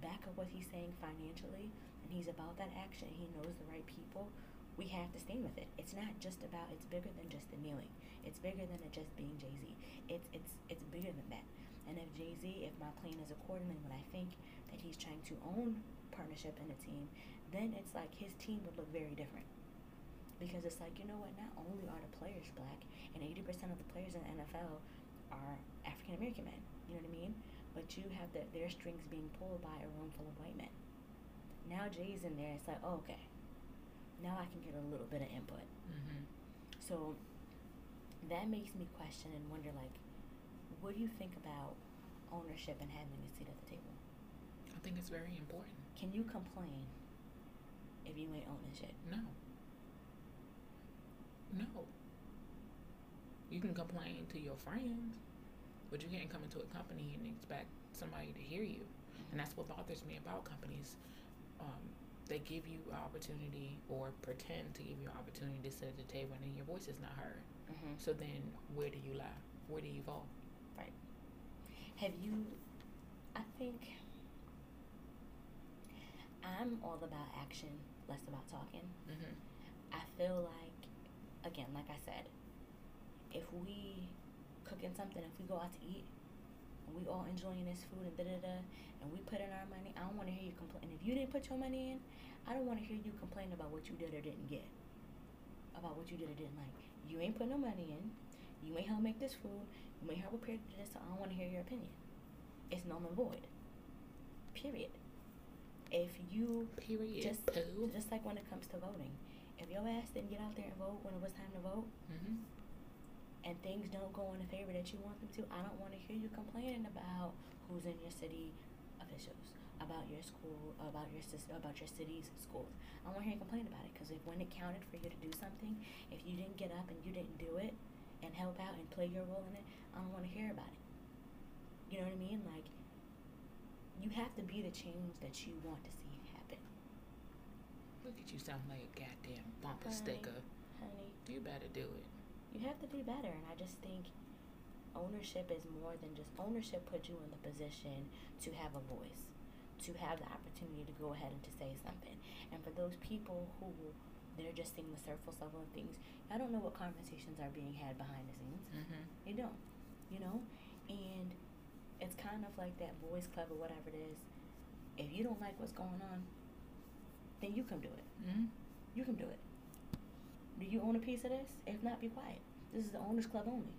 Speaker 2: back up what he's saying financially, and he's about that action. He knows the right people. We have to stand with it. It's not just about. It's bigger than just the kneeling. It's bigger than it just being Jay Z. It's it's it's bigger than that. And if Jay Z, if my plan is accordingly when I think that he's trying to own partnership in a team, then it's like his team would look very different. Because it's like, you know what, not only are the players black, and 80% of the players in the NFL are African American men, you know what I mean? But you have the, their strings being pulled by a room full of white men. Now Jay's in there, it's like, oh, okay. Now I can get a little bit of input.
Speaker 1: Mm-hmm.
Speaker 2: So that makes me question and wonder, like, what do you think about ownership and having a seat at the table?
Speaker 1: I think it's very important.
Speaker 2: Can you complain if you ain't owning shit?
Speaker 1: No. No. You can complain to your friends, but you can't come into a company and expect somebody to hear you. And that's what bothers me about companies. Um, they give you an opportunity or pretend to give you an opportunity to sit at the table and then your voice is not heard.
Speaker 2: Mm-hmm.
Speaker 1: So then where do you lie? Where do you fall? Right.
Speaker 2: Have you? I think. I'm all about action, less about talking.
Speaker 1: Mhm.
Speaker 2: I feel like, again, like I said, if we cooking something, if we go out to eat, and we all enjoying this food and da da da, and we put in our money, I don't want to hear you complain. If you didn't put your money in, I don't want to hear you complain about what you did or didn't get, about what you did or didn't like. You ain't put no money in. You ain't help make this food. You ain't help prepare this. So I don't want to hear your opinion. It's null and void. Period. If you
Speaker 1: Period.
Speaker 2: just
Speaker 1: Pooh.
Speaker 2: just like when it comes to voting, if your ass didn't get out there and vote when it was time to vote,
Speaker 1: Mhm.
Speaker 2: And things don't go in the favor that you want them to, I don't want to hear you complaining about who's in your city officials, about your school, about your sister, about your city's schools. I don't want to hear you complain about it because if when it counted for you to do something, if you didn't get up and you didn't do it and help out and play your role in it, I don't want to hear about it. You know what I mean? Like you have to be the change that you want to see happen,
Speaker 1: Look at you sound like a goddamn bumper
Speaker 2: Honey.
Speaker 1: sticker.
Speaker 2: honey.
Speaker 1: You better do it.
Speaker 2: You have to do better and i just think ownership is more than just ownership puts you in the position to have a voice to have the opportunity to go ahead and to say something and for those people who they're just seeing the surface level of things i don't know what conversations are being had behind the scenes
Speaker 1: Mhm.
Speaker 2: they don't you know and it's kind of like that boys club or whatever it is if you don't like what's going on then you can do it
Speaker 1: Mhm.
Speaker 2: you can do it. Do you own a piece of this? If not, be quiet. This is the owners club only.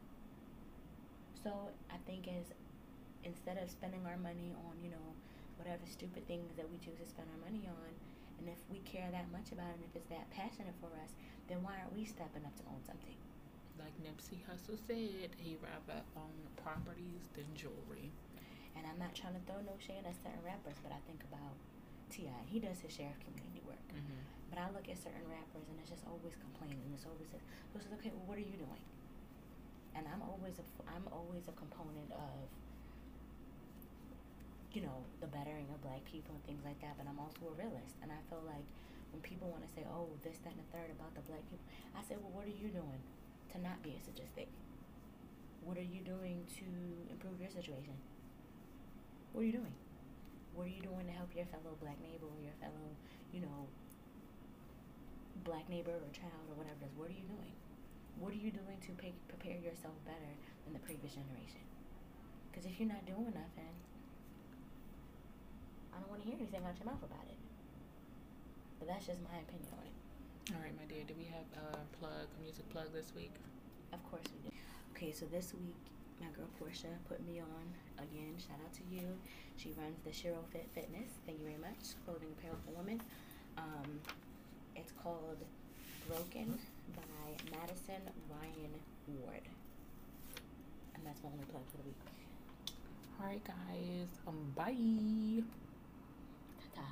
Speaker 2: So I think as instead of spending our money on, you know, whatever stupid things that we choose to spend our money on, and if we care that much about it and if it's that passionate for us, then why aren't we stepping up to own something?
Speaker 1: Like Nipsey Hussle said, he rather own properties than jewelry.
Speaker 2: And I'm not trying to throw no shade at certain rappers, but I think about T.I. He does his share of community work.
Speaker 1: Mhm.
Speaker 2: But I look at certain rappers and it's just always complaining. And it's always this. So it's okay, well, what are you doing? And I'm always a, I'm always a component of, you know, the bettering of black people and things like that. But I'm also a realist, and I feel like when people want to say, oh, this, that, and the third about the black people, I say, well, what are you doing to not be a statistic? What are you doing to improve your situation? What are you doing? What are you doing to help your fellow black neighbor or your fellow, you know, black neighbor or child or whatever it is? What are you doing? What are you doing to pay, prepare yourself better than the previous generation? Because if you're not doing nothing, I don't want to hear anything out your mouth about it. But that's just my opinion on it.
Speaker 1: All right, my dear. Do we have a plug, a music plug this week?
Speaker 2: Of course we do. Okay, so this week my girl Portia put me on again. Shout out to you. She runs the Shiro Fit Fitness. Thank you very much. Clothing apparel for women. Um, it's called Broken by Madison Ryan Ward. And that's my only plug for the week.
Speaker 1: All right, guys. Um, bye. Ta-ta.